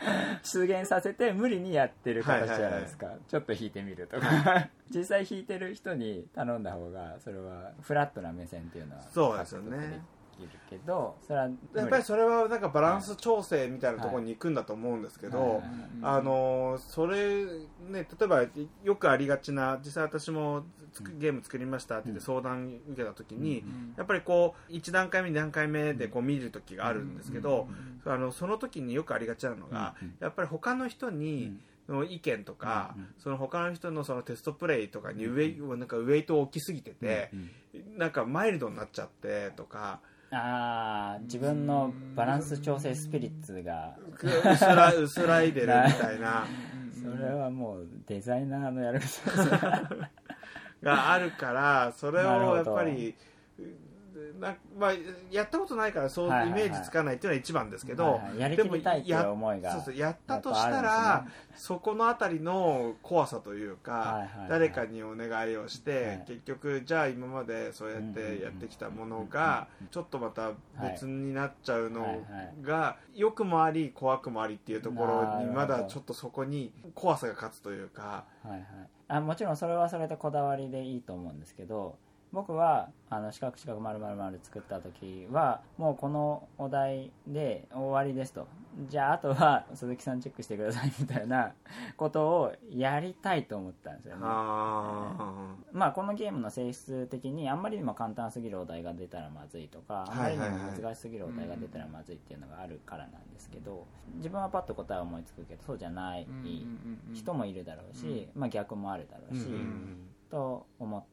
[SPEAKER 1] 出現させて無理にやってる形じゃないですか、ちょっと弾いてみるとか。実際弾いてる人に頼んだ方がそれはフラットな目線っていうのは
[SPEAKER 2] そうですよね
[SPEAKER 1] きるけどそれは
[SPEAKER 2] やっぱりそれはなんかバランス調整みたいなところに行くんだと思うんですけど、あのそれね例えばよくありがちな実際私もつくゲーム作りましたって言って相談受けた時に、やっぱりこう1段階目2段階目でこう見る時があるんですけど、あのその時によくありがちなのが、やっぱり他の人に、の意見とか、その他の人のそのテストプレイとかにウェイ、なん。かウェイトを置きすぎてて、なんかマイルドになっちゃってとか
[SPEAKER 1] ああ自分のバランス調整スピリッツが。
[SPEAKER 2] 薄ら薄らいでるみたいな。
[SPEAKER 1] それはもうデザイナーのやること。
[SPEAKER 2] があるからそれをやっぱりなまあ、やったことないからそうイメージつかないっていうのは一番ですけど、
[SPEAKER 1] やりきりたいっていう思いが
[SPEAKER 2] そうそうやったとしたら、
[SPEAKER 1] るんで
[SPEAKER 2] そこのあたりの怖さというか、誰かにお願いをして、
[SPEAKER 1] はい。
[SPEAKER 2] 結局じゃあ今までそうやってやってきたものがちょっとまた別になっちゃうのが良くもあり怖くもありっていうところにまだちょっとそこに怖さが勝つというか。
[SPEAKER 1] はいはい、あもちろんそれはそれでこだわりでいいと思うんですけど僕はあの四角四角丸々丸作った時はもうこのお題で終わりですと。じゃああとは鈴木さんチェックしてくださいみたいなことをやりたいと思ったんですよね。
[SPEAKER 2] あ。
[SPEAKER 1] まあこのゲームの性質的にあんまりにも簡単すぎるお題が出たらまずいとかあんまりにも難しすぎるお題が出たらまずいっていうのがあるからなんですけど自分はパッと答えを思いつくけどそうじゃない人もいるだろうし、まあ、逆もあるだろうし、と思っ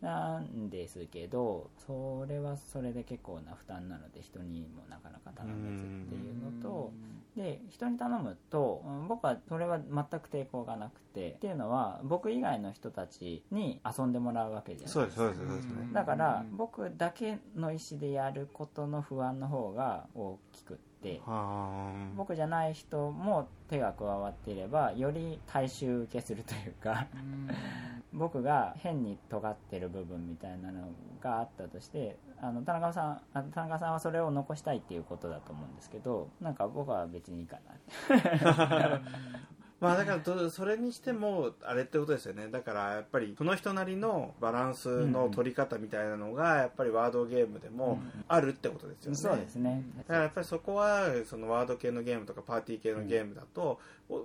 [SPEAKER 1] なんですけどそれはそれで結構な負担なので人にもなかなか頼めずっていうのと、で人に頼むとうん僕はそれは全く抵抗がなくてっていうのは僕以外の人たちに遊んでもらうわけじゃない
[SPEAKER 2] そうですそうですそうですね。
[SPEAKER 1] だから僕だけの意思でやることの不安の方が大きくって
[SPEAKER 2] は
[SPEAKER 1] 僕じゃない人も手が加わっていればより大衆受けするというか僕が変に尖ってる部分みたいなのがあったとしてあの田中さんあ田中さんはそれを残したいっていうことだと思うんですけどなんか僕は別にいいかな
[SPEAKER 2] まあだからどそれにしてもあれってことですよね。だからやっぱりその人なりのバランスの取り方みたいなのがやっぱりワードゲームでもあるってことですよね、
[SPEAKER 1] そうですね。
[SPEAKER 2] だからやっぱりそこはそのワード系のゲームとかパーティー系のゲームだと、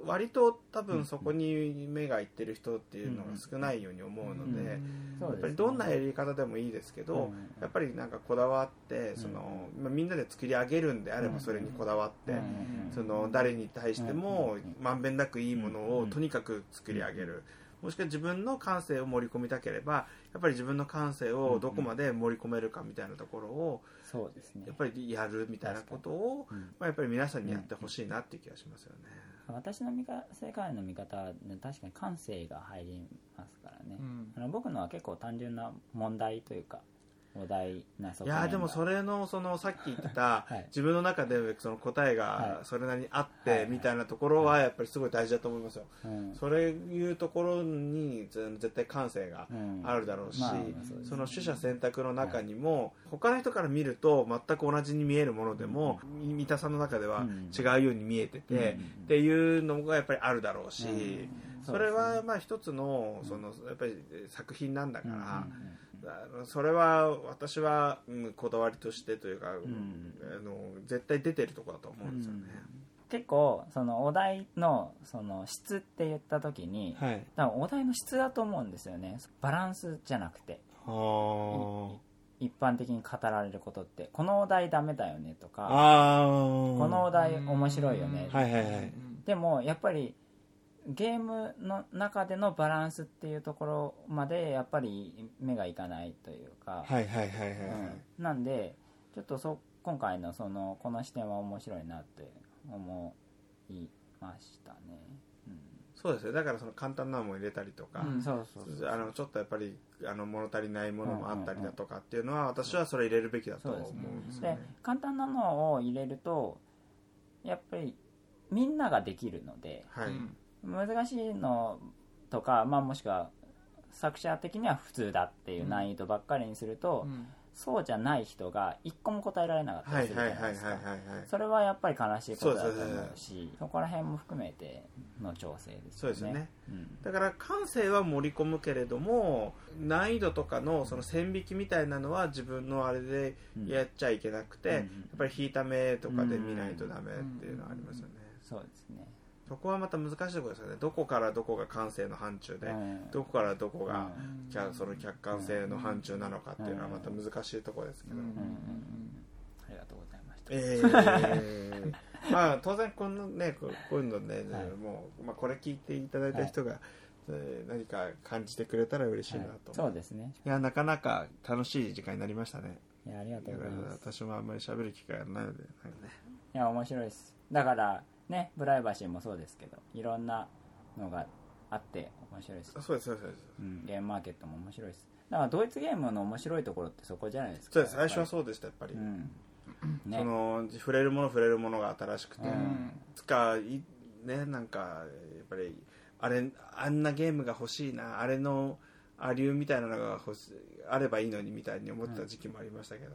[SPEAKER 2] 割と多分そこに目がいってる人っていうのが少ないように思うので、やっぱりどんなやり方でもいいですけど、
[SPEAKER 1] うん。
[SPEAKER 2] やっぱりなんかこだわってその、まあ、みんなで作り上げるんであればそれにこだわって、
[SPEAKER 1] うん。
[SPEAKER 2] その誰に対してもまんべんなくいいものを
[SPEAKER 1] うん。
[SPEAKER 2] とにかく作り上げる。もしくは自分の感性を盛り込みたければやっぱり自分の感性をどこまで盛り込めるかみたいなところを
[SPEAKER 1] そうですね。
[SPEAKER 2] やっぱりやるみたいなことを、
[SPEAKER 1] うん。
[SPEAKER 2] まあ、やっぱり皆さんにやってほしいなっていう気がしますよね。
[SPEAKER 1] 私の見か世界の見方はね確かに感性が入りますからね、
[SPEAKER 3] うん。
[SPEAKER 1] あの僕のは結構単純な問題というかお題な側面が。
[SPEAKER 2] いやーでもそれのそのさっき言ってた、
[SPEAKER 1] はい。
[SPEAKER 2] 自分の中でその答え
[SPEAKER 1] はい。
[SPEAKER 2] がそれなりにあっ
[SPEAKER 1] はいはい。
[SPEAKER 2] てみたいなところはやっぱりすごい大事だと思いますよ。
[SPEAKER 1] うん。
[SPEAKER 2] それいうところにぜ絶対感性が
[SPEAKER 1] うん。
[SPEAKER 2] あるだろうし、
[SPEAKER 1] まあそうです
[SPEAKER 2] その取捨選択の中にも、他の人から見ると全く同じに見えるものでも、三田さんの中では
[SPEAKER 1] うん。
[SPEAKER 2] 違うように見えてて、
[SPEAKER 1] うん。
[SPEAKER 2] っていうのがやっぱりあるだろうし、
[SPEAKER 1] うん。
[SPEAKER 2] それはまあ一つのそのやっぱり作品なんだか
[SPEAKER 1] うんうん
[SPEAKER 2] ら、あのそれは私は、うんこだわりとしてというか、
[SPEAKER 1] ん
[SPEAKER 2] あの絶対出てるところだと思うんですよね。
[SPEAKER 1] 結構そのお題のその質って言った時に、
[SPEAKER 2] はい。
[SPEAKER 1] 多分お題の質だと思うんですよねバランスじゃなくて
[SPEAKER 2] は
[SPEAKER 1] 一般的に語られることってこのお題ダメだよねと
[SPEAKER 2] あ。
[SPEAKER 1] か。このお題面白いよね、
[SPEAKER 2] はいはいはい。
[SPEAKER 1] でもやっぱりゲームの中でのバランスっていうところまでやっぱり目がいかないというか、
[SPEAKER 2] はいはいはいはいはい。
[SPEAKER 1] うん。なんでちょっとそ今回のそのこの視点は面白いなって思いましたね、
[SPEAKER 2] そうですよ。だからその簡単なのも入れたりとか、
[SPEAKER 1] うん、そうそうそう
[SPEAKER 2] あのちょっとやっぱりあの物足りないものもあったりだとかっていうのは私はそれ入れるべきだと思うんですよ
[SPEAKER 1] で
[SPEAKER 2] ね。
[SPEAKER 1] 簡単なのを入れるとやっぱりみんなができるので
[SPEAKER 2] はい、
[SPEAKER 1] 難しいのとか、まあ、もしくは作者的には普通だっていう難易度ばっかりにすると、そうじゃない人が一個も答えられなかった
[SPEAKER 2] はい
[SPEAKER 1] りするじゃないですか。
[SPEAKER 2] はい
[SPEAKER 1] それはやっぱり悲しいことだと思
[SPEAKER 2] そう
[SPEAKER 1] しそこら辺も含めての調整ですよね。
[SPEAKER 2] そうですよね。
[SPEAKER 1] うん。
[SPEAKER 2] だから感性は盛り込むけれども難易度とかのその線引きみたいなのは自分のあれでやっちゃいけなくて、
[SPEAKER 1] うん
[SPEAKER 2] やっぱり引いた目とかで見ないとダメっていうのはありますよね、
[SPEAKER 1] そうですね
[SPEAKER 2] そこはまた難しいところですよね。どこからどこが感性の範疇で、
[SPEAKER 1] うん。
[SPEAKER 2] どこからどこが
[SPEAKER 1] うん。
[SPEAKER 2] キャその客観性の範疇なのかっていうのはまた難しいところですけど、
[SPEAKER 1] ありがとうございました
[SPEAKER 2] えー まあ当然このねこういうのね、
[SPEAKER 1] はい。
[SPEAKER 2] もう、まあ、これ聞いていただいた人が、えー何か感じてくれたら嬉しいなと、
[SPEAKER 1] はい。そうですね。
[SPEAKER 2] いやなかなか楽しい時間になりましたね。
[SPEAKER 1] いやありがとうございます。
[SPEAKER 2] 私もあんまり喋る機会がないのでね
[SPEAKER 1] い。や面白いです。だからねプライバシーもそうですけどいろんなのがあって面白いです。
[SPEAKER 2] あ、そうですそうですそうです。
[SPEAKER 1] うん、ゲームマーケットも面白いです。だからドイツゲームの面白いところってそこじゃないですか。
[SPEAKER 2] そうです最初は
[SPEAKER 1] う、
[SPEAKER 2] そうでしたやっぱり、
[SPEAKER 1] うん。ね。
[SPEAKER 2] その触れるもの触れるものが新しくて、
[SPEAKER 1] うん。
[SPEAKER 2] つかいねなんかやっぱりあれあんなゲームが欲しいなあれのアリューみたいなのが欲しあればいいのにみたいに思ってた時期もありましたけど、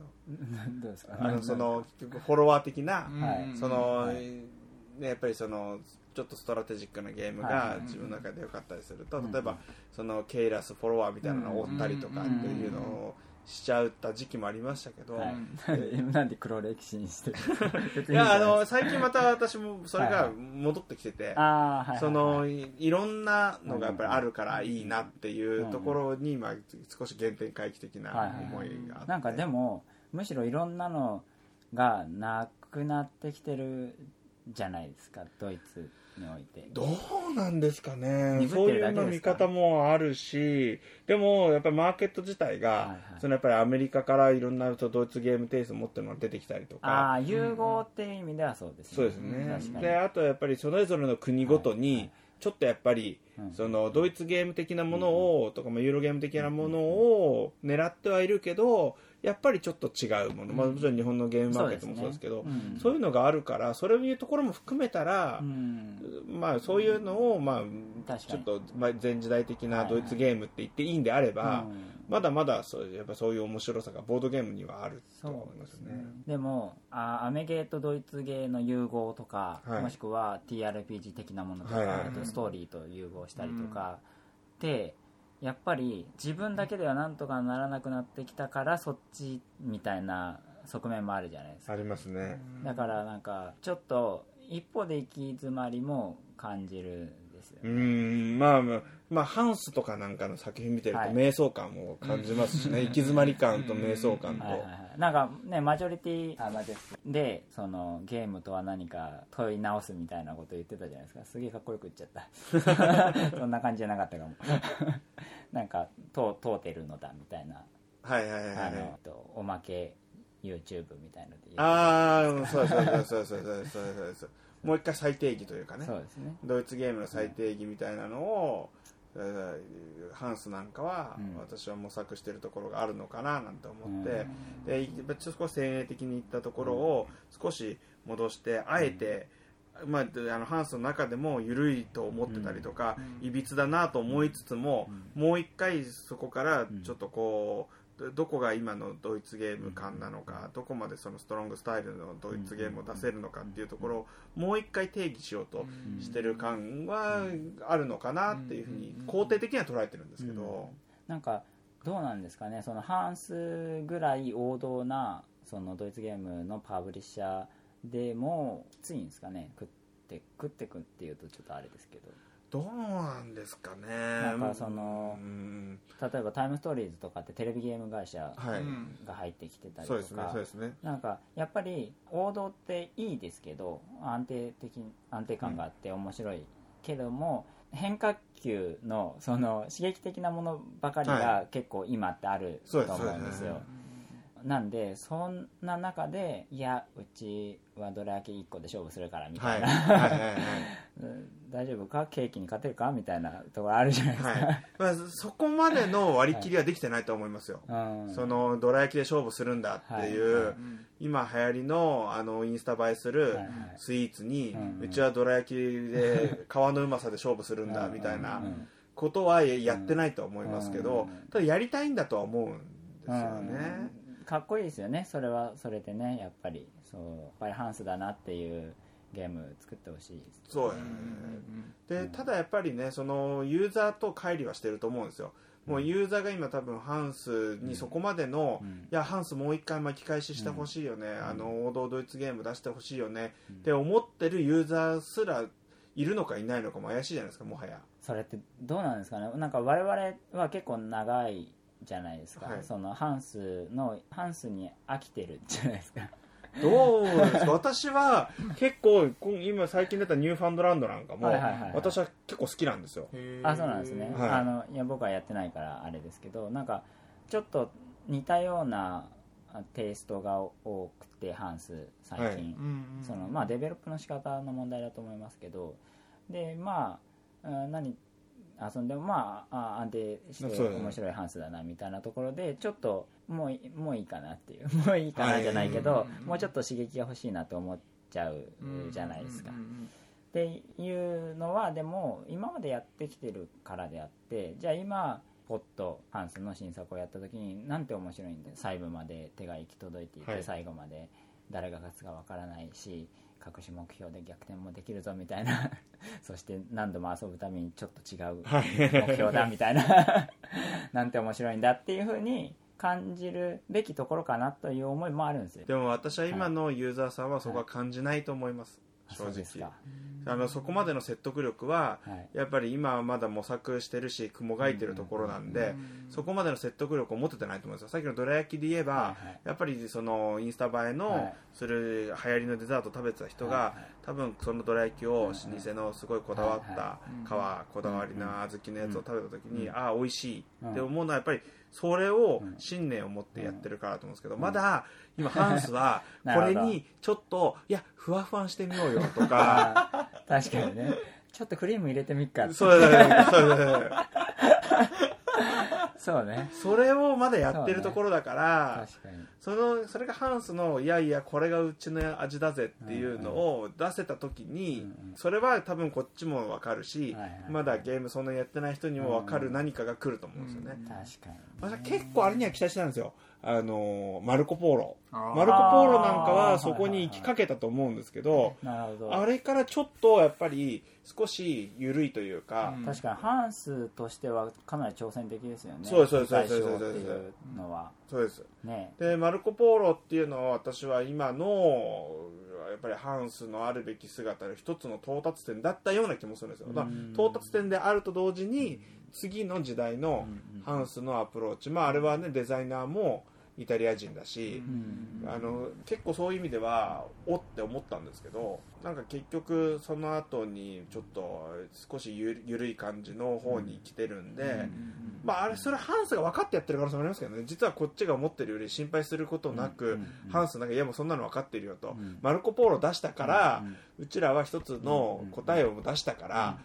[SPEAKER 1] どうですか？
[SPEAKER 2] あのその結局フォロワー的な、
[SPEAKER 1] はい。
[SPEAKER 2] その、
[SPEAKER 1] はい
[SPEAKER 2] ね、やっぱりそのちょっとストラテジックなゲーム
[SPEAKER 1] は
[SPEAKER 2] が
[SPEAKER 1] い。
[SPEAKER 2] 自分の中で良かったりすると、
[SPEAKER 1] うん
[SPEAKER 2] 例えばそのケイラスフォロワーみたいなのを追ったりとかっていうのをしちゃった時期もありましたけど、
[SPEAKER 1] はい、なんで黒歴史にしてる？
[SPEAKER 2] いやあの最近また私もそれが
[SPEAKER 1] はいはい。
[SPEAKER 2] 戻ってきてて、
[SPEAKER 1] はいはいはい。
[SPEAKER 2] そのいいろんなのがやっぱりあるからいいなっていうところに、まあ、少し原点回帰的な思いがあって、
[SPEAKER 1] なんかでもむしろいろんなのがなくなってきてるじゃないですかドイツにおいて。
[SPEAKER 2] どうなんですかね。
[SPEAKER 1] 鈍
[SPEAKER 2] そういうの見方もあるしでもやっぱりマーケット自体が、
[SPEAKER 1] はいはい。
[SPEAKER 2] そのやっぱりアメリカからいろんなドイツゲームテイストを持ってるのが出てきたりと
[SPEAKER 1] あ
[SPEAKER 2] か。
[SPEAKER 1] あ融合っていう意味ではそうですね。
[SPEAKER 2] そうですね。であとやっぱりそれぞれの国ごと
[SPEAKER 1] はい。
[SPEAKER 2] にちょっとやっぱり、
[SPEAKER 1] うん。
[SPEAKER 2] そのドイツゲーム的なものを、とかまあユーロゲーム的なものを狙ってはいるけどやっぱりちょっと違うもの、まあ、もちろん日本のゲームマーケットもそうですけど
[SPEAKER 1] そうですねうん。
[SPEAKER 2] そういうのがあるからそういうところも含めたら、
[SPEAKER 1] うん。
[SPEAKER 2] まあそういうのを、まあ、ちょっと、まあ、前時代的なドイツゲームって言っていいんであれば、まだまだそうやっぱそういう面白さがボードゲームにはあると思いますね。
[SPEAKER 1] でもあアメゲーとドイツゲーの融合とか、
[SPEAKER 2] はい。
[SPEAKER 1] もしくは TRPG 的なものとか、
[SPEAKER 2] はいはい
[SPEAKER 1] ストーリーと融合したりとか、でやっぱり自分だけではなんとかならなくなってきたからそっちみたいな側面もあるじゃないですか。
[SPEAKER 2] ありますね。
[SPEAKER 1] だからなんかちょっと一歩で行き詰まりも感じるんですよ
[SPEAKER 2] う
[SPEAKER 1] ね、
[SPEAKER 2] んまあまあまあハンスとかなんかの作品見てると
[SPEAKER 1] はい。
[SPEAKER 2] 瞑想感も感じますしね、行き詰まり感と瞑想感と、
[SPEAKER 1] はいはいはい、なんかねマジョリティあマジョリティでそのゲームとは何か問い直すみたいなこと言ってたじゃないですか。すげえかっこよく言っちゃった。そんな感じじゃなかったかも。なんか通通ってるのだみたいな。
[SPEAKER 2] はいはいはいはい。
[SPEAKER 1] おまけ YouTube みたいので
[SPEAKER 2] ああそうそうそうそうそうそうそうそうそう。もう一回再定義というかね。
[SPEAKER 1] そうですね。
[SPEAKER 2] ドイツゲームの再定義みたいなのを、えーハンスなんかは、
[SPEAKER 1] うん。
[SPEAKER 2] 私は模索してるところがあるのかななんて思って、
[SPEAKER 1] うん。
[SPEAKER 2] でちょっと少し先鋭的にいったところを少し戻してあえて、まあ、であのハンスの中でも緩いと思ってたりとか、いびつだなと思いつつも、もう一回そこからちょっとこう、どどこが今のドイツゲーム感なのか、どこまでそのストロングスタイルのドイツゲームを出せるのかっていうところをもう一回定義しようとしてる感はあるのかなっていうふうに肯定的には捉えてるんですけど、
[SPEAKER 1] なんかどうなんですかねそのハンスぐらい王道なそのドイツゲームのパブリッシャーでもきついんですかね食って食ってくっていうとちょっとあれですけど
[SPEAKER 2] どうなんですかね。
[SPEAKER 1] なんかその
[SPEAKER 2] うん。
[SPEAKER 1] 例えばタイムストーリーズとかってテレビゲーム会社
[SPEAKER 2] はい、
[SPEAKER 1] が入ってきてたりと
[SPEAKER 2] そうですね
[SPEAKER 1] か
[SPEAKER 2] そうですね。
[SPEAKER 1] なんかやっぱり王道っていいですけど安定的安定感があって面白いけども、変化球のその刺激的なものばかり
[SPEAKER 2] は
[SPEAKER 1] が結構今ってあると思うんですよ、なんでそんな中でいやうちはどら焼き1個で勝負するからみた
[SPEAKER 2] はい。い
[SPEAKER 1] な、大丈夫か？ケーキに勝てるか？みたいなところあるじゃないですか、
[SPEAKER 2] はい。まあ、そこまでの割り切りはできてないと思いますよ、
[SPEAKER 1] うん。
[SPEAKER 2] そのどら焼きで勝負するんだっていう、
[SPEAKER 1] はい。はい
[SPEAKER 2] 今流行りのあのインスタ映えする
[SPEAKER 1] はいはい。
[SPEAKER 2] スイーツに、
[SPEAKER 1] うん
[SPEAKER 2] うちはどら焼きで皮のうまさで勝負するんだみたいな
[SPEAKER 1] うん
[SPEAKER 2] ことはやってないと思いますけど、
[SPEAKER 1] うん
[SPEAKER 2] ただやりたいんだとは思うんですよね、
[SPEAKER 1] うんかっこいいですよね。それはそれでねやっぱり。そうやっぱりハンスだなっていうゲーム作ってほしい。です
[SPEAKER 2] そうやね、でただやっぱりねそのユーザーと乖離はしてると思うんですよ。もうユーザーが今多分ハンスにそこまでの、
[SPEAKER 1] うん。
[SPEAKER 2] いやハンスもう一回巻き返ししてほしいよね、あの王道ドイツゲーム出してほしいよね、って思ってるユーザーすらいるのかいないのかも怪しいじゃないですかもはや。
[SPEAKER 1] それってどうなんですかね。なんか我々は結構長いじゃないですか、
[SPEAKER 2] はい。
[SPEAKER 1] そのハンスのハンスに飽きてるじゃないですか。
[SPEAKER 2] どうですか私は結構今最近出たニューファンドランドなんかも、私は結構好きなんですよ。
[SPEAKER 1] あそうなんですね、
[SPEAKER 2] はい。
[SPEAKER 1] あのいや僕はやってないからあれですけどなんかちょっと似たようなあテイストが多くてハンス最近、
[SPEAKER 2] はい。
[SPEAKER 1] そのまあデベロップの仕方の問題だと思いますけど。でまあうん何遊んでもまああ安定して面白いハンスだなみたいなところでちょっともういもういいかなっていう。もういいかなじゃないけどもうちょっと刺激が欲しいなと思っちゃうじゃないですか。っていうのはでも今までやってきてるからであってじゃあ今ポットハンスの新作をやった時になんて面白いんで細部まで手が行き届いていて、
[SPEAKER 2] はい。
[SPEAKER 1] 最後まで誰が勝つかわからないし隠し目標で逆転もできるぞみたいな。そして何度も遊ぶためにちょっと違う目標だみたいな。なんて面白いんだっていうふうに感じるべきところかなという思いもあるんですよ。
[SPEAKER 2] でも私は今のユーザーさんはそこは感じないと思います、
[SPEAKER 1] あ
[SPEAKER 2] 正直
[SPEAKER 1] そうですか
[SPEAKER 2] あのそこまでの説得力は
[SPEAKER 1] はい。
[SPEAKER 2] やっぱり今はまだ模索してるし雲がいてるところなんで、そこまでの説得力を持ててないと思うんですよ。さっきのどら焼きで言えば、やっぱりそのインスタ映え
[SPEAKER 1] は
[SPEAKER 2] の
[SPEAKER 1] い。
[SPEAKER 2] する流行りのデザートを食べてた人が、多分そのどら焼きを老舗のすごいこだわった
[SPEAKER 1] はい
[SPEAKER 2] 皮こだわりの小豆のやつを食べた時に、
[SPEAKER 1] うん。
[SPEAKER 2] ああ美味しい
[SPEAKER 1] うん
[SPEAKER 2] って思うのはやっぱりそれを信念を持ってやってるからだと思うんですけど、まだ今ハンスは これにちょっといやふわふわにしてみようよとか。
[SPEAKER 1] 確かにね。ちょっとクリーム入れてみっかって。
[SPEAKER 2] そうだねそうだね
[SPEAKER 1] そうね。
[SPEAKER 2] それをまだやってるところだから
[SPEAKER 1] 確かに
[SPEAKER 2] そのそれがハンスのいやいやこれがうちの味だぜっていうのを出せた時に、それは多分こっちも分かるし、まだゲームそんなにやってない人にも分かる何かが来ると思うんですよね、
[SPEAKER 1] 確かに。
[SPEAKER 2] 私は結構あれには期待してたんですよあのマルコ・ポーロ。マルコ・ポーロなんかはそこに行きかけたと思うんですけど
[SPEAKER 1] なるほど。
[SPEAKER 2] あれからちょっとやっぱり少し緩いというか、
[SPEAKER 3] うん。
[SPEAKER 1] 確かにハンスとしてはかなり挑戦的ですよね。
[SPEAKER 2] そうですそうですそうです。
[SPEAKER 1] っていうのは。
[SPEAKER 2] そうです
[SPEAKER 1] ね。
[SPEAKER 2] でマルコ・ポーロっていうのは私は今のやっぱりハンスのあるべき姿の一つの到達点だったような気もするんですよ、だから
[SPEAKER 1] うん
[SPEAKER 2] 到達点であると同時に次の時代のハンスのアプローチ、まあ、あれはねデザイナーもイタリア人だし、
[SPEAKER 1] うん。
[SPEAKER 2] あの結構そういう意味ではおって思ったんですけどなんか結局その後にちょっと少しゆ緩い感じの方に来てるんで、まああれそれハンスが分かってやってる可能性もありますけどね。実はこっちが思ってるより心配することなく、ハンスなんかいやもうそんなの分かってるよと、
[SPEAKER 1] ん。
[SPEAKER 2] マルコ・ポーロ出したから、
[SPEAKER 1] う
[SPEAKER 2] うんちらは一つの答えを出したから、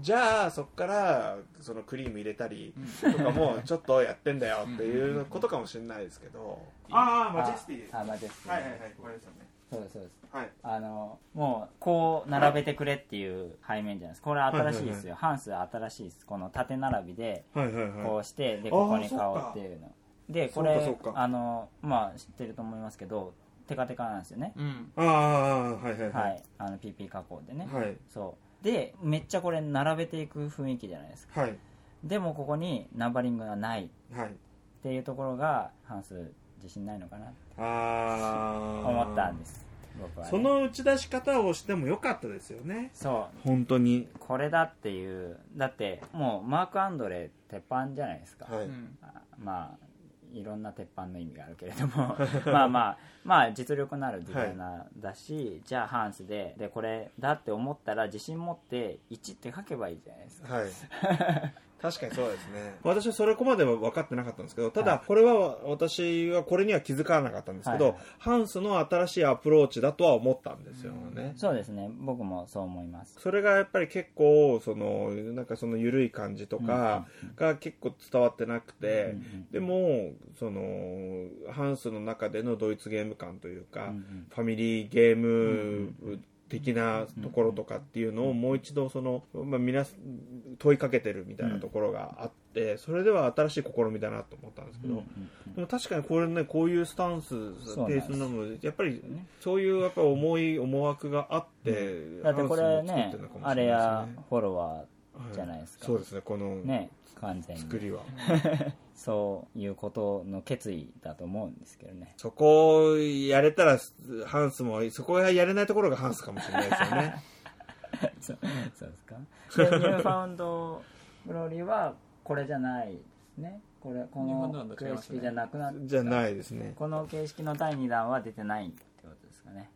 [SPEAKER 2] じゃあそこからそのクリーム入れたりとかもちょっとやってんだよっていうことかもしれないですけど、ああマジェスティです。
[SPEAKER 1] あマジェスティ
[SPEAKER 2] はいはいはいこれですよね。
[SPEAKER 1] そうですそうです。
[SPEAKER 2] はい。
[SPEAKER 1] あのもうこう並べてくれっていう背面じゃないです。かこれ新しいですよ、ハンス新しいです。この縦並びで
[SPEAKER 2] はいはい
[SPEAKER 1] こ
[SPEAKER 2] は
[SPEAKER 1] うしてでここに顔っていうの。でこれあのまあ知ってると思いますけどテカテカなんですよね、
[SPEAKER 3] うん。
[SPEAKER 2] いああはいはい
[SPEAKER 1] は
[SPEAKER 2] はい。い
[SPEAKER 1] あの PP 加工でね、
[SPEAKER 2] はい。
[SPEAKER 1] そう。でめっちゃこれ並べていく雰囲気じゃないですか。
[SPEAKER 2] はい。
[SPEAKER 1] でもここにナンバリングがない。
[SPEAKER 2] はい。
[SPEAKER 1] っていうところがハンス自信ないのかなと
[SPEAKER 2] ああ
[SPEAKER 1] 思ったんです。僕はね、
[SPEAKER 2] その打ち出し方をしてもよかったですよね。
[SPEAKER 1] そう。
[SPEAKER 2] 本当に。
[SPEAKER 1] これだっていう。だってもうマーク・アンドレ鉄板じゃないですか、
[SPEAKER 2] はい、
[SPEAKER 3] うん。
[SPEAKER 1] あまあいろんな鉄板の意味があるけれども。まあまあまあ実力のあるデザイナーだし、じゃあハンスででこれだって思ったら自信持って1って書けばいいじゃないですか。
[SPEAKER 2] はい 確かにそうですね。私はそれこまでは分かってなかったんですけどただこれは私はこれには気づかなかったんですけど、
[SPEAKER 1] はい。はい
[SPEAKER 2] ハンスの新しいアプローチだとは思ったんですよね、
[SPEAKER 1] そうですね。僕もそう思います。
[SPEAKER 2] それがやっぱり結構そのなんかその緩い感じとかが結構伝わってなくて、でもそのハンスの中でのドイツゲーム感というか、ファミリーゲーム的なところとかっていうのをもう一度その、まあ、皆問いかけてるみたいなところがあってそれでは新しい試みだなと思ったんですけど、でも確かにこれねこういうスタンスペースなのでやっぱりそういうやっぱ重い思惑があって、
[SPEAKER 1] だってこれね。あれやフォロワーじゃないですか。
[SPEAKER 2] そうですねこの
[SPEAKER 1] ね完全に。
[SPEAKER 2] 作りは、
[SPEAKER 1] そういうことの決意だと思うんですけどね。
[SPEAKER 2] そこをやれたらハンスもそこがやれないところがハンスかもしれないですよね。
[SPEAKER 1] そうそうですか？でニューファウンドグローリーはこれじゃないですね。これこの形式じゃなくなっ
[SPEAKER 2] じゃないですね。
[SPEAKER 1] この形式の第2弾は出てないってことですかね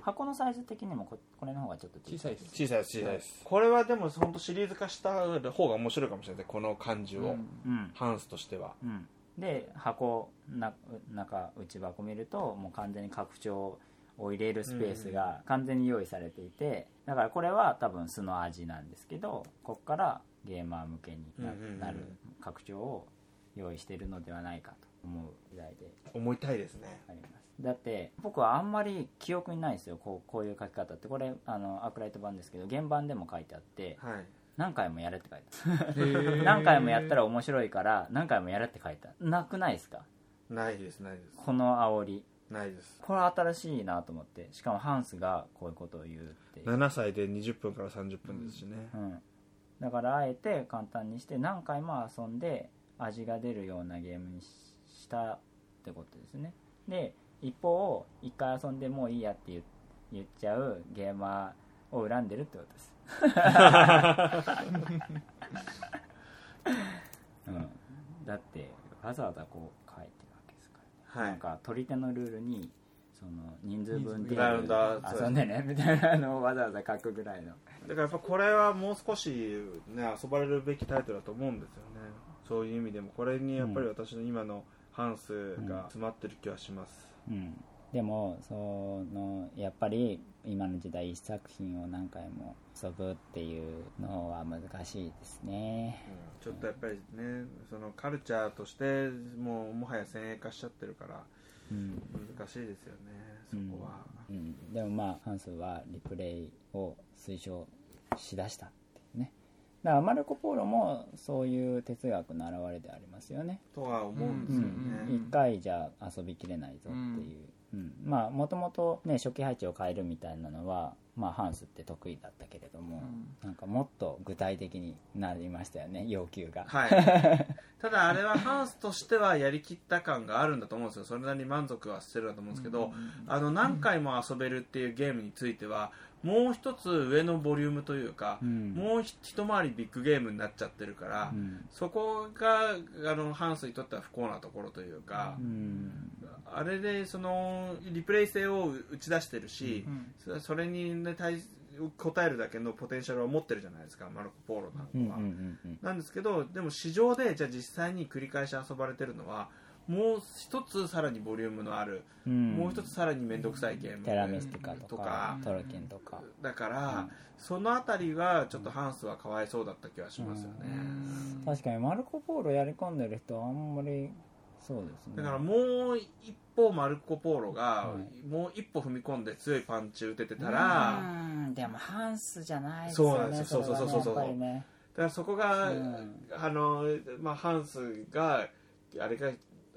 [SPEAKER 1] 箱のサイズ的にもここれの方がちょっと
[SPEAKER 3] 小さい。です。
[SPEAKER 2] 小さいです。小さいです。これはでも本当シリーズ化した方が面白いかもしれないこの感じを、
[SPEAKER 3] うん。
[SPEAKER 1] うん。
[SPEAKER 2] ハンスとしては。
[SPEAKER 1] うん。で箱な中内箱見るともう完全に拡張を入れるスペースが完全に用意されていてだからこれは多分素の味なんですけどここからゲーマー向けにな
[SPEAKER 2] うんうんうん。
[SPEAKER 1] なる拡張を用意しているのではないかと思うぐらいで。
[SPEAKER 2] 思いたいですね。
[SPEAKER 1] ありますだって僕はあんまり記憶にないですよこうこういう書き方って。これあのアークライト版ですけど原版でも書いてあって
[SPEAKER 2] はい。
[SPEAKER 1] 何回もやれって書いてある。何回もやったら面白いから何回もやれって書いてなくないですか？
[SPEAKER 2] ないですないです。
[SPEAKER 1] この煽り。
[SPEAKER 2] ないです。
[SPEAKER 1] これ新しいなと思って。しかもハンスがこういうことを言うっていう、
[SPEAKER 2] 7歳で20分から30分ですしね、
[SPEAKER 1] うん、だからあえて簡単にして何回も遊んで味が出るようなゲームにししたってことですね。で一方一回遊んでもういいやって言言っちゃうゲーマーを恨んでるってことです。うん、だってわざわざこう書いてるわけですからね。
[SPEAKER 2] はい。
[SPEAKER 1] なんか取り手のルールにその人数分で遊んでねみたいなのをわざわざ書くぐらいの。
[SPEAKER 2] だからやっぱこれはもう少し、ね、遊ばれるべきタイトルだと思うんですよね。そういう意味でも。これにやっぱり私の今のハンスが詰まってる気はします、
[SPEAKER 1] うん、でもそのいやっぱり今の時代一作品を何回も遊ぶっていうのは難しいですね。
[SPEAKER 2] ちょっとやっぱりねそのカルチャーとしてもうもはや先鋭化しちゃってるから
[SPEAKER 1] うん、
[SPEAKER 2] 難しいですよねそこは、
[SPEAKER 1] うん、でもまあハンスはリプレイを推奨しだしただからマルコ・ポーロもそういう哲学の表れでありますよね。
[SPEAKER 2] とは思うんですよね、
[SPEAKER 1] 一回じゃ遊びきれないぞっていう、うん。まあもともとね初期配置を変えるみたいなのはまあハンスって得意だったけれども、なんかもっと具体的になりましたよね要求が。
[SPEAKER 2] はい、ただあれはハンスとしてはやりきった感があるんだと思うんですよ。それなりに満足はしてるんだと思うんですけど、あの何回も遊べるっていうゲームについてはもう一つ上のボリュームというか、
[SPEAKER 1] うん。
[SPEAKER 2] もう一回りビッグゲームになっちゃってるから、
[SPEAKER 1] うん。
[SPEAKER 2] そこがあのハンスにとっては不幸なところというか、
[SPEAKER 1] うん。
[SPEAKER 2] あれでそのリプレイ性を打ち出してるし、そそれに、ね、対応えるだけのポテンシャルを持ってるじゃないですかマルコ・ポーロなんかは。なんですけどでも市場でじゃあ実際に繰り返し遊ばれてるのはもう一つさらにボリュームのある、
[SPEAKER 1] うん。
[SPEAKER 2] もう一つさらに面倒くさいゲーム
[SPEAKER 1] テラミスティカとか
[SPEAKER 2] とか。
[SPEAKER 1] トンとか。
[SPEAKER 2] だから、
[SPEAKER 1] うん。
[SPEAKER 2] そのあたりがちょっとハンスはかわいそうだった気がしますよね、
[SPEAKER 1] 確かにマルコ・ポーロやり込んでる人はあんまりそうですね。
[SPEAKER 2] だからもう一歩マルコ・ポーロが、
[SPEAKER 1] はい。
[SPEAKER 2] もう一歩踏み込んで強いパンチ打ててたら、
[SPEAKER 1] うん。でもハンスじゃないです
[SPEAKER 2] そうな
[SPEAKER 1] よね
[SPEAKER 2] んですよ。そうそうそうそう
[SPEAKER 1] れはねやっぱりね。
[SPEAKER 2] だからそこが、
[SPEAKER 1] うん。
[SPEAKER 2] あのまあ、ハンスがあれが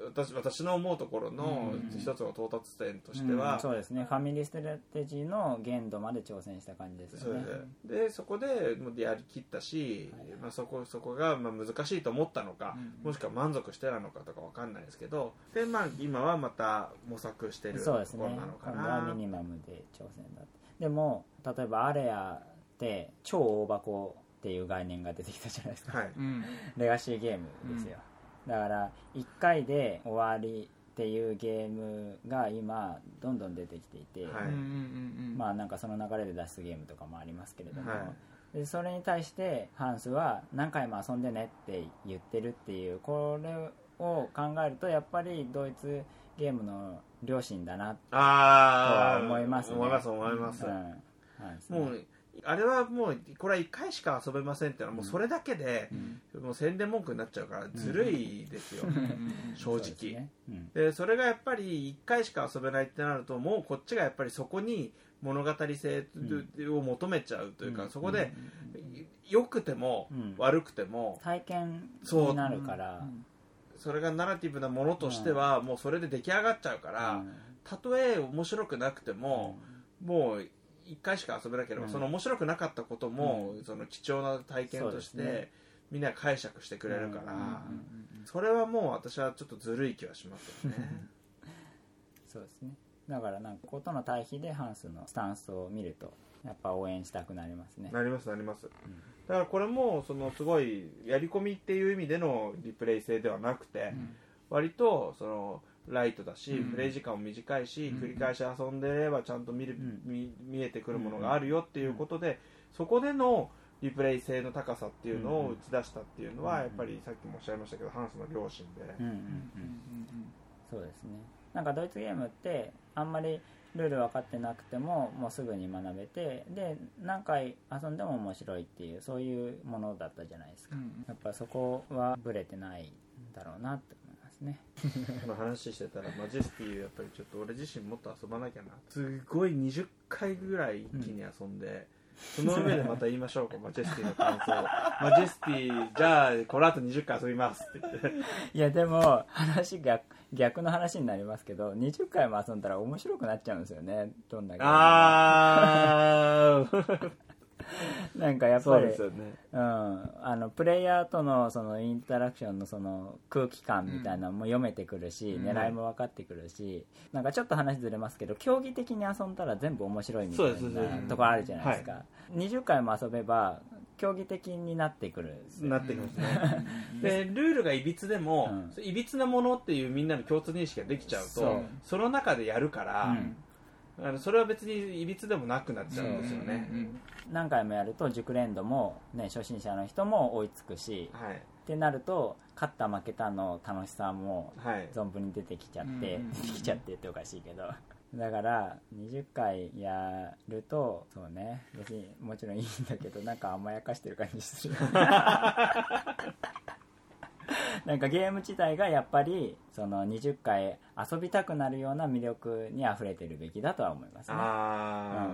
[SPEAKER 2] 私私の思うところの
[SPEAKER 1] うん
[SPEAKER 2] 一つの到達点としては、
[SPEAKER 1] うんそうですね。ファミリーストラテジーの限度まで挑戦した感じです
[SPEAKER 2] そう
[SPEAKER 1] よね
[SPEAKER 2] です。でそこでもうやりきったし、まあ、そこそこがまあ難しいと思ったのか、もしくは満足してなのかとかわかんないですけどで、まあ、今はまた模索してるとこ
[SPEAKER 1] そうですね。
[SPEAKER 2] ろなのかな。
[SPEAKER 1] ミニマムで挑戦だって。でも例えばアレアって超大箱っていう概念が出てきたじゃないですか、
[SPEAKER 2] はい。
[SPEAKER 3] うん。
[SPEAKER 1] レガシーゲームですよ、だから1回で終わりっていうゲームが今どんどん出てきていて、
[SPEAKER 2] はい。
[SPEAKER 3] うんうんうん
[SPEAKER 1] まあなんかその流れで出すゲームとかもありますけれども、
[SPEAKER 2] はい。
[SPEAKER 1] でそれに対してハンスは何回も遊んでねって言ってるっていうこれを考えるとやっぱりドイツゲームの良心だな、
[SPEAKER 2] ああ
[SPEAKER 1] とは思いますね。
[SPEAKER 2] 思います思います、
[SPEAKER 1] うん。ハンスね
[SPEAKER 2] もうあれはもうこれは1回しか遊べませんっていうのはもうそれだけで、もう宣伝文句になっちゃうからずるいですよ、正直。
[SPEAKER 1] ね。うん。
[SPEAKER 2] でそれがやっぱり1回しか遊べないってなるともうこっちがやっぱりそこに物語性を求めちゃうというか、
[SPEAKER 1] うん。
[SPEAKER 2] そこで良くても
[SPEAKER 1] うん。
[SPEAKER 2] 悪くても
[SPEAKER 1] 体験
[SPEAKER 2] そう
[SPEAKER 1] になるから、
[SPEAKER 2] それがナラティブなものとしてはもうそれで出来上がっちゃうから、
[SPEAKER 1] うん。
[SPEAKER 2] たとえ面白くなくても、もう1回しか遊べなければ、
[SPEAKER 1] うん。
[SPEAKER 2] その面白くなかったことも、その貴重な体験として、
[SPEAKER 1] そうですね。
[SPEAKER 2] みんな解釈してくれるから、
[SPEAKER 1] うんうんうん
[SPEAKER 2] それはもう私はちょっとずるい気はしますよね。
[SPEAKER 1] そうですね。だからなんかことの対比でハンスのスタンスを見るとやっぱ応援したくなりますね。
[SPEAKER 2] なりますなります、だからこれもそのすごいやり込みっていう意味でのリプレイ性ではなくて、割とそのライトだし、
[SPEAKER 3] うん。
[SPEAKER 2] プレイ時間も短いし、繰り返し遊んでればちゃんと見る、
[SPEAKER 1] ん。
[SPEAKER 2] 見見えてくるものがあるよっていうことで、そこでのリプレイ性の高さっていうのを打ち出したっていうのは、やっぱりさっきもおっしゃいましたけどハンスの良心で、
[SPEAKER 1] うんうんうんそうですね。なんかドイツゲームってあんまりルール分かってなくてももうすぐに学べてで何回遊んでも面白いっていうそういうものだったじゃないですか、やっぱそこはブレてないんだろうなって思いますね
[SPEAKER 2] 話してたらマジェスティやっぱりちょっと俺自身もっと遊ばなきゃな。すごい20回ぐらい一気に遊んで、その上でまた言いましょうかマジェスティの感想。マジェスティじゃあこの後20回遊びますって言って。
[SPEAKER 1] いやでも話逆逆の話になりますけど20回も遊んだら面白くなっちゃうんですよねどんなゲームも。
[SPEAKER 2] あー
[SPEAKER 1] なんかやっ
[SPEAKER 2] そ
[SPEAKER 1] ぱり
[SPEAKER 2] うですよね。
[SPEAKER 1] うん、あのプレイヤーとのそのインタラクションのその空気感みたいなのも読めてくるし、
[SPEAKER 3] うん。
[SPEAKER 1] 狙いも分かってくるしなんかちょっと話ずれますけど競技的に遊んだら全部面白いみたいなところあるじゃないですか、20回も遊べば競技的になってくる
[SPEAKER 2] なってきますね。でルールがいびつでも、
[SPEAKER 1] うん。
[SPEAKER 2] いびつなものっていうみんなの共通認識ができちゃうと
[SPEAKER 1] そ
[SPEAKER 2] の中でやるから、
[SPEAKER 1] うん
[SPEAKER 2] あのそれは別にいびつでもなくなっちゃうんですよね、
[SPEAKER 1] 何回もやると熟練度も、ね、初心者の人も追いつくし
[SPEAKER 2] はい。
[SPEAKER 1] ってなると勝った負けたの楽しさも
[SPEAKER 2] はい。
[SPEAKER 1] 存分に出てきちゃって、
[SPEAKER 3] うん
[SPEAKER 1] 出てきちゃってっておかしいけど。だから20回やるとそうね。別にもちろんいいんだけどなんか甘やかしてる感じする なんかゲーム自体がやっぱりその20回遊びたくなるような魅力に溢れてるべきだとは思いますね。
[SPEAKER 2] あ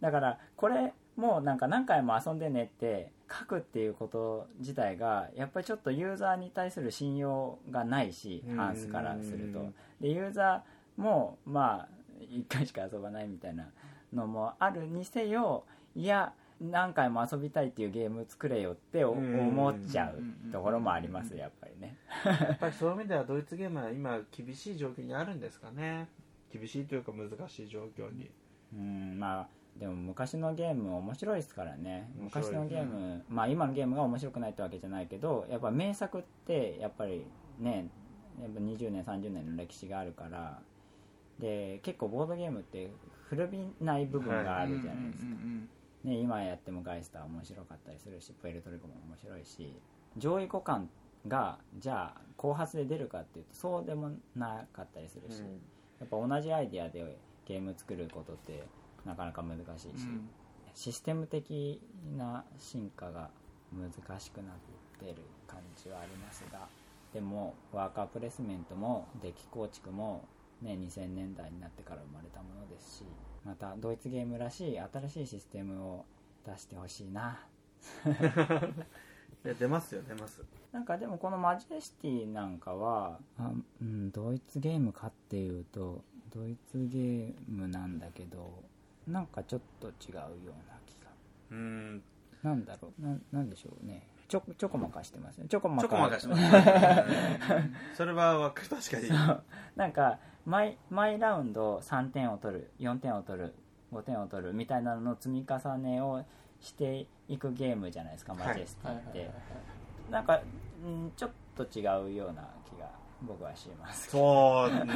[SPEAKER 1] だからこれもうなんか何回も遊んでねって書くっていうこと自体がやっぱりちょっとユーザーに対する信用がないし
[SPEAKER 2] うん。
[SPEAKER 1] ハンスからすると。でユーザーもまあ1回しか遊ばないみたいなのもあるにせよいや何回も遊びたいっていうゲーム作れよって思っちゃうところもありますやっぱりね。
[SPEAKER 2] あやっぱりそういう意味ではドイツゲームは今厳しい状況にあるんですかね。厳しいというか難しい状況に。
[SPEAKER 1] うん。まあでも昔のゲーム面白いですからね。昔のゲーム、まあ今のゲームが面白くないってわけじゃないけどやっぱ名作ってやっぱりねやっぱ20年30年の歴史があるからで結構ボードゲームって古びない部分があるじゃないですか、ね、今やってもガイスター面白かったりするしプエルトリコも面白いし上位互換がじゃあ後発で出るかっていうとそうでもなかったりするし、やっぱ同じアイデアでゲーム作ることってなかなか難しいし、システム的な進化が難しくなってる感じはありますがでもワーカープレスメントもデッキ構築も、ね、2000年代になってから生まれたものですしまたドイツゲームらしい新しいシステムを出してほしいな。い
[SPEAKER 2] や出ますよ出ます。
[SPEAKER 1] なんかでもこのマジェスティなんかはあ、うん、ドイツゲームかっていうとドイツゲームなんだけどなんかちょっと違うような気が。
[SPEAKER 2] うん。
[SPEAKER 1] なんだろう。ななんでしょうねちょちょこまかしてますね。ちょこまか。
[SPEAKER 2] ちょこまかしますそれはわかる。確かに。
[SPEAKER 1] なんか毎毎ラウンド3点を取る4点を取る5点を取るみたいなのの積み重ねをしていくゲームじゃないですか、マジェスティって、なんか、うん、ちょっと違うような気が僕はします。
[SPEAKER 2] そう、うん。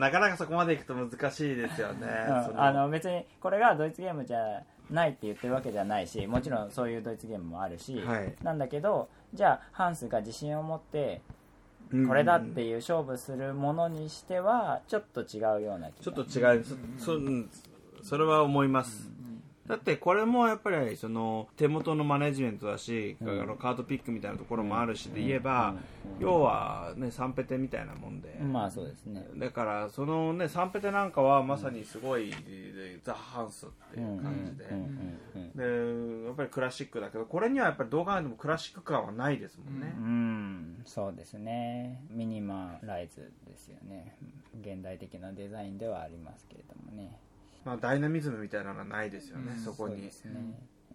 [SPEAKER 2] なかなかそこまでいくと難しいですよね、
[SPEAKER 1] うん。あの別にこれがドイツゲームじゃないって言ってるわけじゃないしもちろんそういうドイツゲームもあるし、
[SPEAKER 2] はい。
[SPEAKER 1] なんだけどじゃあハンスが自信を持って
[SPEAKER 2] うん。
[SPEAKER 1] これだっていう勝負するものにしてはちょっと違うような気が。
[SPEAKER 2] ちょっと違う。そそうんそれは思います、だってこれもやっぱりその手元のマネジメントだし、あのカードピックみたいなところもあるしで言えば、要はねサンペテみたいなもんで、
[SPEAKER 1] まあそうですね。
[SPEAKER 2] だからそのねサンペテなんかはまさにすごい、ザ・ハンスっていう感じで、でやっぱりクラシックだけどこれにはやっぱりどう考えてもクラシック感はないですもんね、
[SPEAKER 1] うん。そうですね。ミニマライズですよね。現代的なデザインではありますけれどもね
[SPEAKER 2] まあ、ダイナミズムみたいなのはないですよね、そこ
[SPEAKER 1] そう
[SPEAKER 2] に
[SPEAKER 1] ね。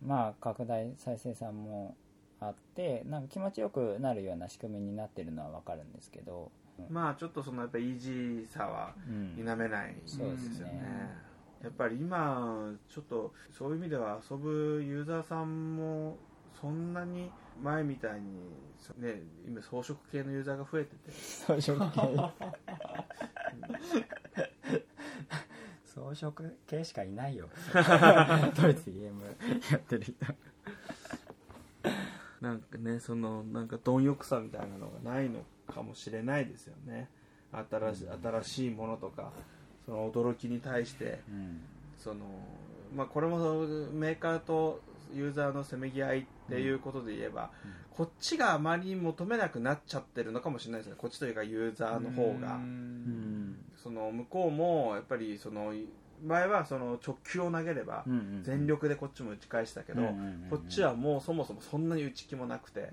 [SPEAKER 1] まあ拡大再生産もあってなんか気持ちよくなるような仕組みになってるのは分かるんですけど、
[SPEAKER 2] まあちょっとそのやっぱイージーさは
[SPEAKER 1] うん
[SPEAKER 2] 否めないですよね,、
[SPEAKER 1] そうですね
[SPEAKER 2] やっぱり今ちょっとそういう意味では遊ぶユーザーさんもそんなに前みたいにね今装飾系のユーザーが増えてて。
[SPEAKER 1] 装飾系 装飾系しかいないよ。ドイツゲームやってる人。
[SPEAKER 2] なんかねそのなんか貪欲さみたいなのがないのかもしれないですよね。新しい新しいものとかその驚きに対して
[SPEAKER 1] うん。
[SPEAKER 2] そのまあこれもメーカーとユーザーのせめぎ合いっていうことで言えば、こっちがあまり求めなくなっちゃってるのかもしれないですね。こっちというかユーザーの方が。
[SPEAKER 1] うん。
[SPEAKER 2] その向こうもやっぱりその前はその直球を投げれば
[SPEAKER 1] うん。
[SPEAKER 2] 全力でこっちも打ち返したけど、
[SPEAKER 1] うんうんうんうん。
[SPEAKER 2] こっちはもうそもそもそんなに打ち気もなくて、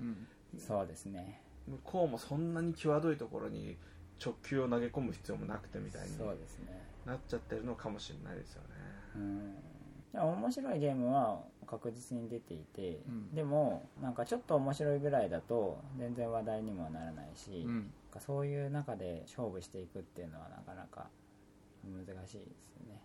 [SPEAKER 1] そうですね。
[SPEAKER 2] 向こうもそんなに際どいところに直球を投げ込む必要もなくてみたいに
[SPEAKER 1] そうですね。
[SPEAKER 2] なっちゃってるのかもしれないですよね。
[SPEAKER 1] うん面白いゲームは確実に出ていて、
[SPEAKER 3] うん。
[SPEAKER 1] でもなんかちょっと面白いぐらいだと全然話題にもならないし、なんかそういう中で勝負していくっていうのはなかなか難しいですね。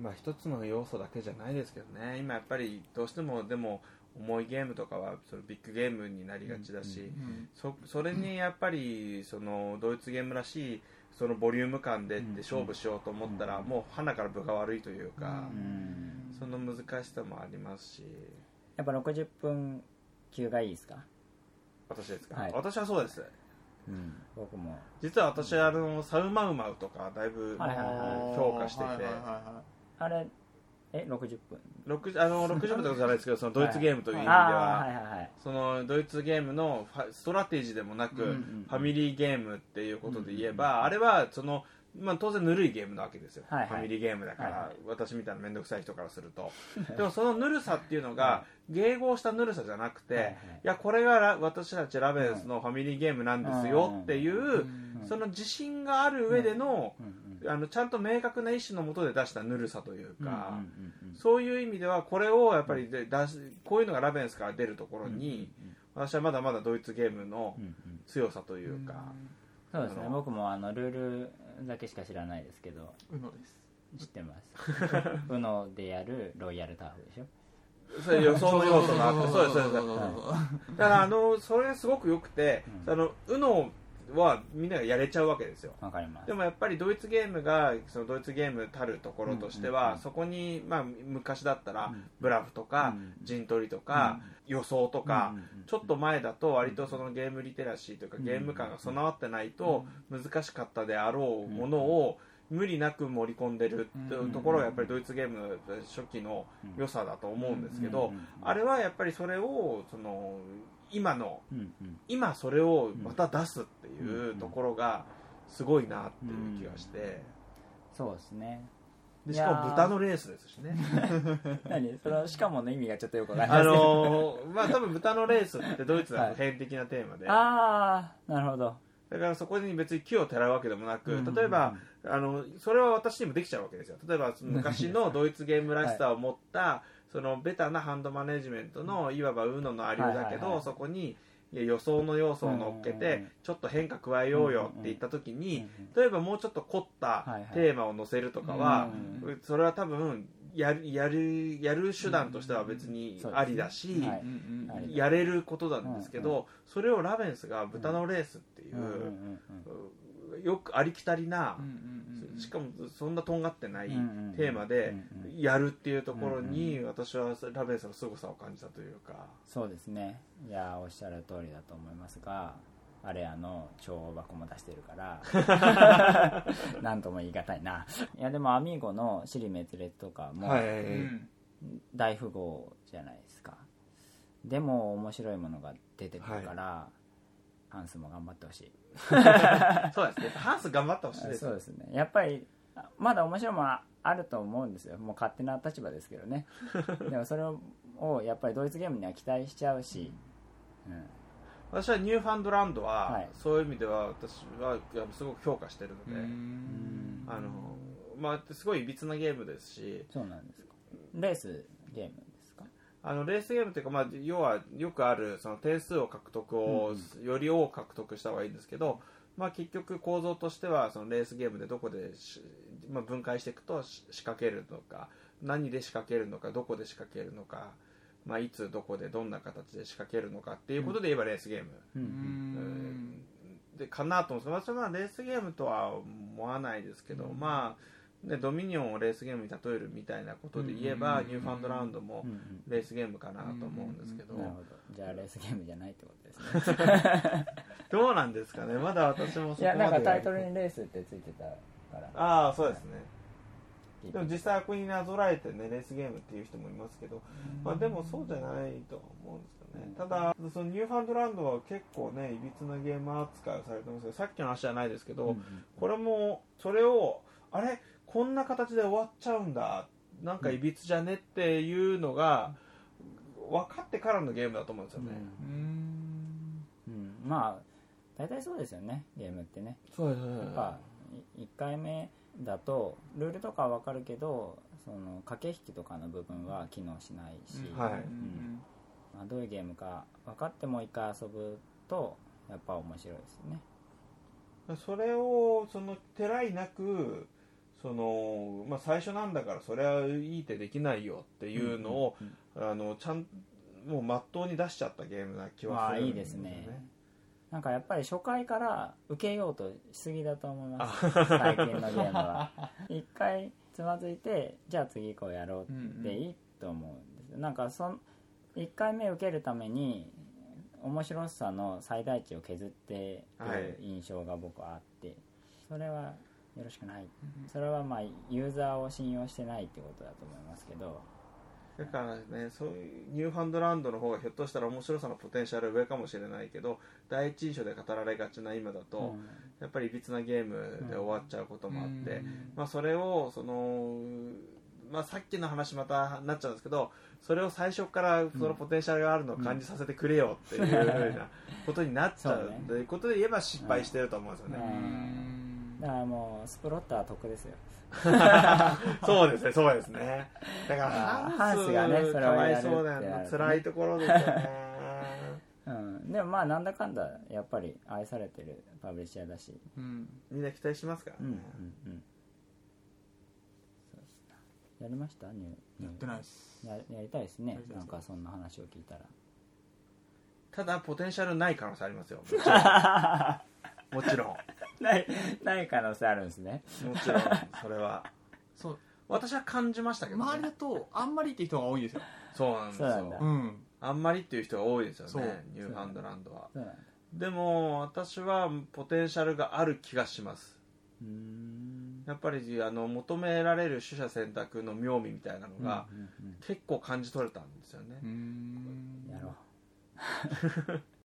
[SPEAKER 2] まあ一つの要素だけじゃないですけどね。今やっぱりどうしてもでも重いゲームとかはそのビッグゲームになりがちだし、そそれにやっぱりそのドイツゲームらしいそのボリューム感でって勝負しようと思ったらもう鼻から分が悪いというか、
[SPEAKER 1] うん。
[SPEAKER 2] その難しさもありますし。
[SPEAKER 1] やっぱ60分級がいいですか？
[SPEAKER 2] 私ですか、
[SPEAKER 1] はい。
[SPEAKER 2] 私はそうです。
[SPEAKER 1] うん、僕も。
[SPEAKER 2] 実は私あのサウマウマウとかだいぶ評価してて。
[SPEAKER 1] あれえ60分。
[SPEAKER 2] 60あの 60分ってことじゃないですけどそのドイツゲームという意味で
[SPEAKER 1] あ
[SPEAKER 2] は
[SPEAKER 1] ーはいはいはい。
[SPEAKER 2] そのドイツゲームのストラテジーでもなく、
[SPEAKER 1] うんうん
[SPEAKER 2] ファミリーゲームっていうことで言えば、
[SPEAKER 1] うんうんうん。
[SPEAKER 2] あれはその、まあ、当然ぬるいゲームなわけですよ、
[SPEAKER 1] はいはい。
[SPEAKER 2] ファミリーゲームだから、
[SPEAKER 1] はいはい。
[SPEAKER 2] 私みたいな面倒くさい人からすると。でもそのぬるさっていうのが、迎合したぬるさじゃなくて、い
[SPEAKER 1] はいはい。
[SPEAKER 2] やこれがラ私たちラベンスのファミリーゲームなんですよっていう、
[SPEAKER 3] うん
[SPEAKER 2] その自信がある上での,、
[SPEAKER 1] うんうん
[SPEAKER 2] あのちゃんと明確な意思のもとで出したぬるさというか、
[SPEAKER 1] うんうんうんうん。
[SPEAKER 2] そういう意味ではこれをやっぱりで出しこういうのがラベンスから出るところに、私はまだまだドイツゲームの
[SPEAKER 1] うんうん
[SPEAKER 2] 強さというか、
[SPEAKER 1] そうですね。僕もあのルールだけしか知らないですけど
[SPEAKER 3] うのです。
[SPEAKER 1] 知ってます。UNO でやるロイヤルターフでしょ？
[SPEAKER 2] そういう予想の要素があって。そうですそう。ですだからあのそれすごく良くて、
[SPEAKER 1] うん。
[SPEAKER 2] あの UNO はみんながやれちゃうわけですよ。
[SPEAKER 1] わかります。
[SPEAKER 2] でもやっぱりドイツゲームがそのドイツゲームたるところとしては、そこに、まあ、昔だったら、
[SPEAKER 1] うん。
[SPEAKER 2] ブラフとか、
[SPEAKER 1] うん。
[SPEAKER 2] 陣取りとか、予想とか、ちょっと前だと割とそのゲームリテラシーというか、
[SPEAKER 1] うん。
[SPEAKER 2] ゲーム感が備わってないと難しかったであろうものを無理なく盛り込んでるっていうところがやっぱりドイツゲームの初期の良さだと思うんですけど、あれはやっぱりそれをその今の
[SPEAKER 1] うんうん。
[SPEAKER 2] 今それをまた出すっていうところがすごいなっていう気がして。
[SPEAKER 1] そうですね。
[SPEAKER 2] でしかも豚のレースですしね。
[SPEAKER 1] 何？そのしかもの意味がちょっとよくわかんない。
[SPEAKER 2] あ
[SPEAKER 1] ですけど
[SPEAKER 2] のーまあ多分豚のレースってドイツだと普遍的なテーマで、
[SPEAKER 1] ああなるほど。
[SPEAKER 2] だからそこに別に木をてらうわけでもなく、
[SPEAKER 1] うん
[SPEAKER 2] 例えばあのそれは私にもできちゃうわけですよ。例えば昔のドイツゲームらしさを持った、そのベタなハンドマネジメントのいわば UNO のありようだけど、そこに予想の要素を乗っけて、ちょっと変化加えようよって言った時に、例えばもうちょっと凝ったテーマを載せるとかは、それは多分やるやるやる手段としては別にありだし、やれることなんですけど、
[SPEAKER 1] うん
[SPEAKER 2] それをラベンスが豚のレースっていう、よくありきたりな、しかもそんなとんがってないテーマでやるっていうところに私はラベンスの凄さを感じたというか。
[SPEAKER 1] そうですね。いやおっしゃる通りだと思いますがあれあの超箱も出してるから なんとも言い難いな。いやでもアミーゴの「尻滅裂」とかも
[SPEAKER 2] はい
[SPEAKER 3] うん。
[SPEAKER 1] 大富豪じゃないですか。でも面白いものが出てくるから、ハンスも頑張ってほしい
[SPEAKER 2] そうですね。ハンス頑張ってほしいです。
[SPEAKER 1] そうですね。やっぱりあまだ面白いものはあると思うんですよ。もう勝手な立場ですけどね。でもそれをやっぱりドイツゲームには期待しちゃうし、うん、
[SPEAKER 2] 私はニューファンドランド
[SPEAKER 1] は
[SPEAKER 2] はい。そういう意味では私はすごく評価してるので、
[SPEAKER 3] うん。
[SPEAKER 2] あのまあ、すごいいびつなゲームですし
[SPEAKER 1] そうなんです。かレースゲーム
[SPEAKER 2] あのレースゲームというか、まあ、要はよくあるその点数を獲得をより多く獲得した方がいいんですけど、まあ、結局構造としてはそのレースゲームでどこでし、まあ、分解していくとし仕掛けるのか何で仕掛けるのかどこで仕掛けるのか、まあ、いつどこでどんな形で仕掛けるのかっていうことで言えばレースゲーム、
[SPEAKER 1] うん
[SPEAKER 2] でかなと思うんです私はまあレースゲームとは思わないですけど、まあ、ね、ドミニオンをレースゲームに例えるみたいなことで言えば、
[SPEAKER 3] うん
[SPEAKER 2] ニューファンドランドもレースゲームかなと思うんですけど、
[SPEAKER 1] なるほど。じゃあレースゲームじゃないってことですね。
[SPEAKER 2] どうなんですかね？まだ私もそこまで。
[SPEAKER 1] いやなんかタイトルにレースってついてたから。
[SPEAKER 2] ああそうですね。でも実際ここになぞらえてねレースゲームっていう人もいますけど、まあ、でもそうじゃないとは思うんですよね。ただそのニューファンドランドは結構ねいびつなゲーム扱いをされてますけどさっきの話じゃないですけど、
[SPEAKER 1] うんうん。
[SPEAKER 2] これもそれをあれ？こんな形で終わっちゃうんだ。なんかいびつじゃねっていうのが分かってからのゲームだと思うんですよね、
[SPEAKER 3] うん。
[SPEAKER 1] うん。まあ大体そうですよねゲームってね。
[SPEAKER 2] そうです
[SPEAKER 1] やっぱ1回目だとルールとかは分かるけどその駆け引きとかの部分は機能しないし、
[SPEAKER 2] はい。
[SPEAKER 1] うん。まあ、どういうゲームか分かってもう一回遊ぶとやっぱ面白いですよね。
[SPEAKER 2] それをそのてらいなくその、まあ、最初なんだからそれはいい手できないよっていうのを、
[SPEAKER 1] うん
[SPEAKER 2] あのちゃんもうまっとうに出しちゃったゲームな気はするん
[SPEAKER 1] まあいいですね。なんかやっぱり初回から受けようとしすぎだと思います。最近のゲームは。一回つまずいてじゃあ次以降やろうっていいと思うんです。よなんかそん1回目受けるために面白さの最大値を削って
[SPEAKER 2] はい。
[SPEAKER 1] る印象が僕はあって。それはよろしくない。それはまあユーザーを信用してないってことだと思いますけど。
[SPEAKER 2] だからねそういうニューファンドランドの方がひょっとしたら面白さのポテンシャル上かもしれないけど第一印象で語られがちな今だと、
[SPEAKER 1] うん。
[SPEAKER 2] やっぱりいびつなゲームで終わっちゃうこともあって、
[SPEAKER 3] うん。
[SPEAKER 2] まあ、それをその、まあ、さっきの話またなっちゃうんですけどそれを最初からそのポテンシャルがあるのを感じさせてくれよっていうふうなことになっちゃう。ということで言えば失敗してると思うんですよね、
[SPEAKER 1] うんだからもうスプロッター得ですよ。
[SPEAKER 2] そうですねそうですね。だから
[SPEAKER 1] ハンスがねそれ
[SPEAKER 2] かわい
[SPEAKER 1] をやる
[SPEAKER 2] そうだよな
[SPEAKER 1] ってなるとね
[SPEAKER 2] 辛いところですよね。
[SPEAKER 1] うん、でもまあなんだかんだやっぱり愛されてるパブリッシャーだし、
[SPEAKER 3] うん。
[SPEAKER 2] みんな期待しますから
[SPEAKER 1] うんうん
[SPEAKER 2] ね、
[SPEAKER 1] うんやりました？ニュ
[SPEAKER 3] やってないです。
[SPEAKER 1] ややりたいですね。なんかそんな話を聞いたら。
[SPEAKER 2] ただポテンシャルない可能性ありますよ もちろん。
[SPEAKER 1] ないない可能性あるんですね。
[SPEAKER 2] もちろんそれは。
[SPEAKER 3] そう。
[SPEAKER 2] 私は感じましたけど、ね、
[SPEAKER 3] 周りだとあんまりって人が多いんですよ。
[SPEAKER 2] そうなんですよ。
[SPEAKER 1] そうなんだ。
[SPEAKER 3] うん。
[SPEAKER 2] あんまりっていう人が多いですよねニューファンドランドは。でも私はポテンシャルがある気がします。やっぱりあの求められる取捨選択の妙味みたいなのが
[SPEAKER 1] うんうん
[SPEAKER 2] 結構感じ取れたんですよね、
[SPEAKER 3] うん。
[SPEAKER 1] やろう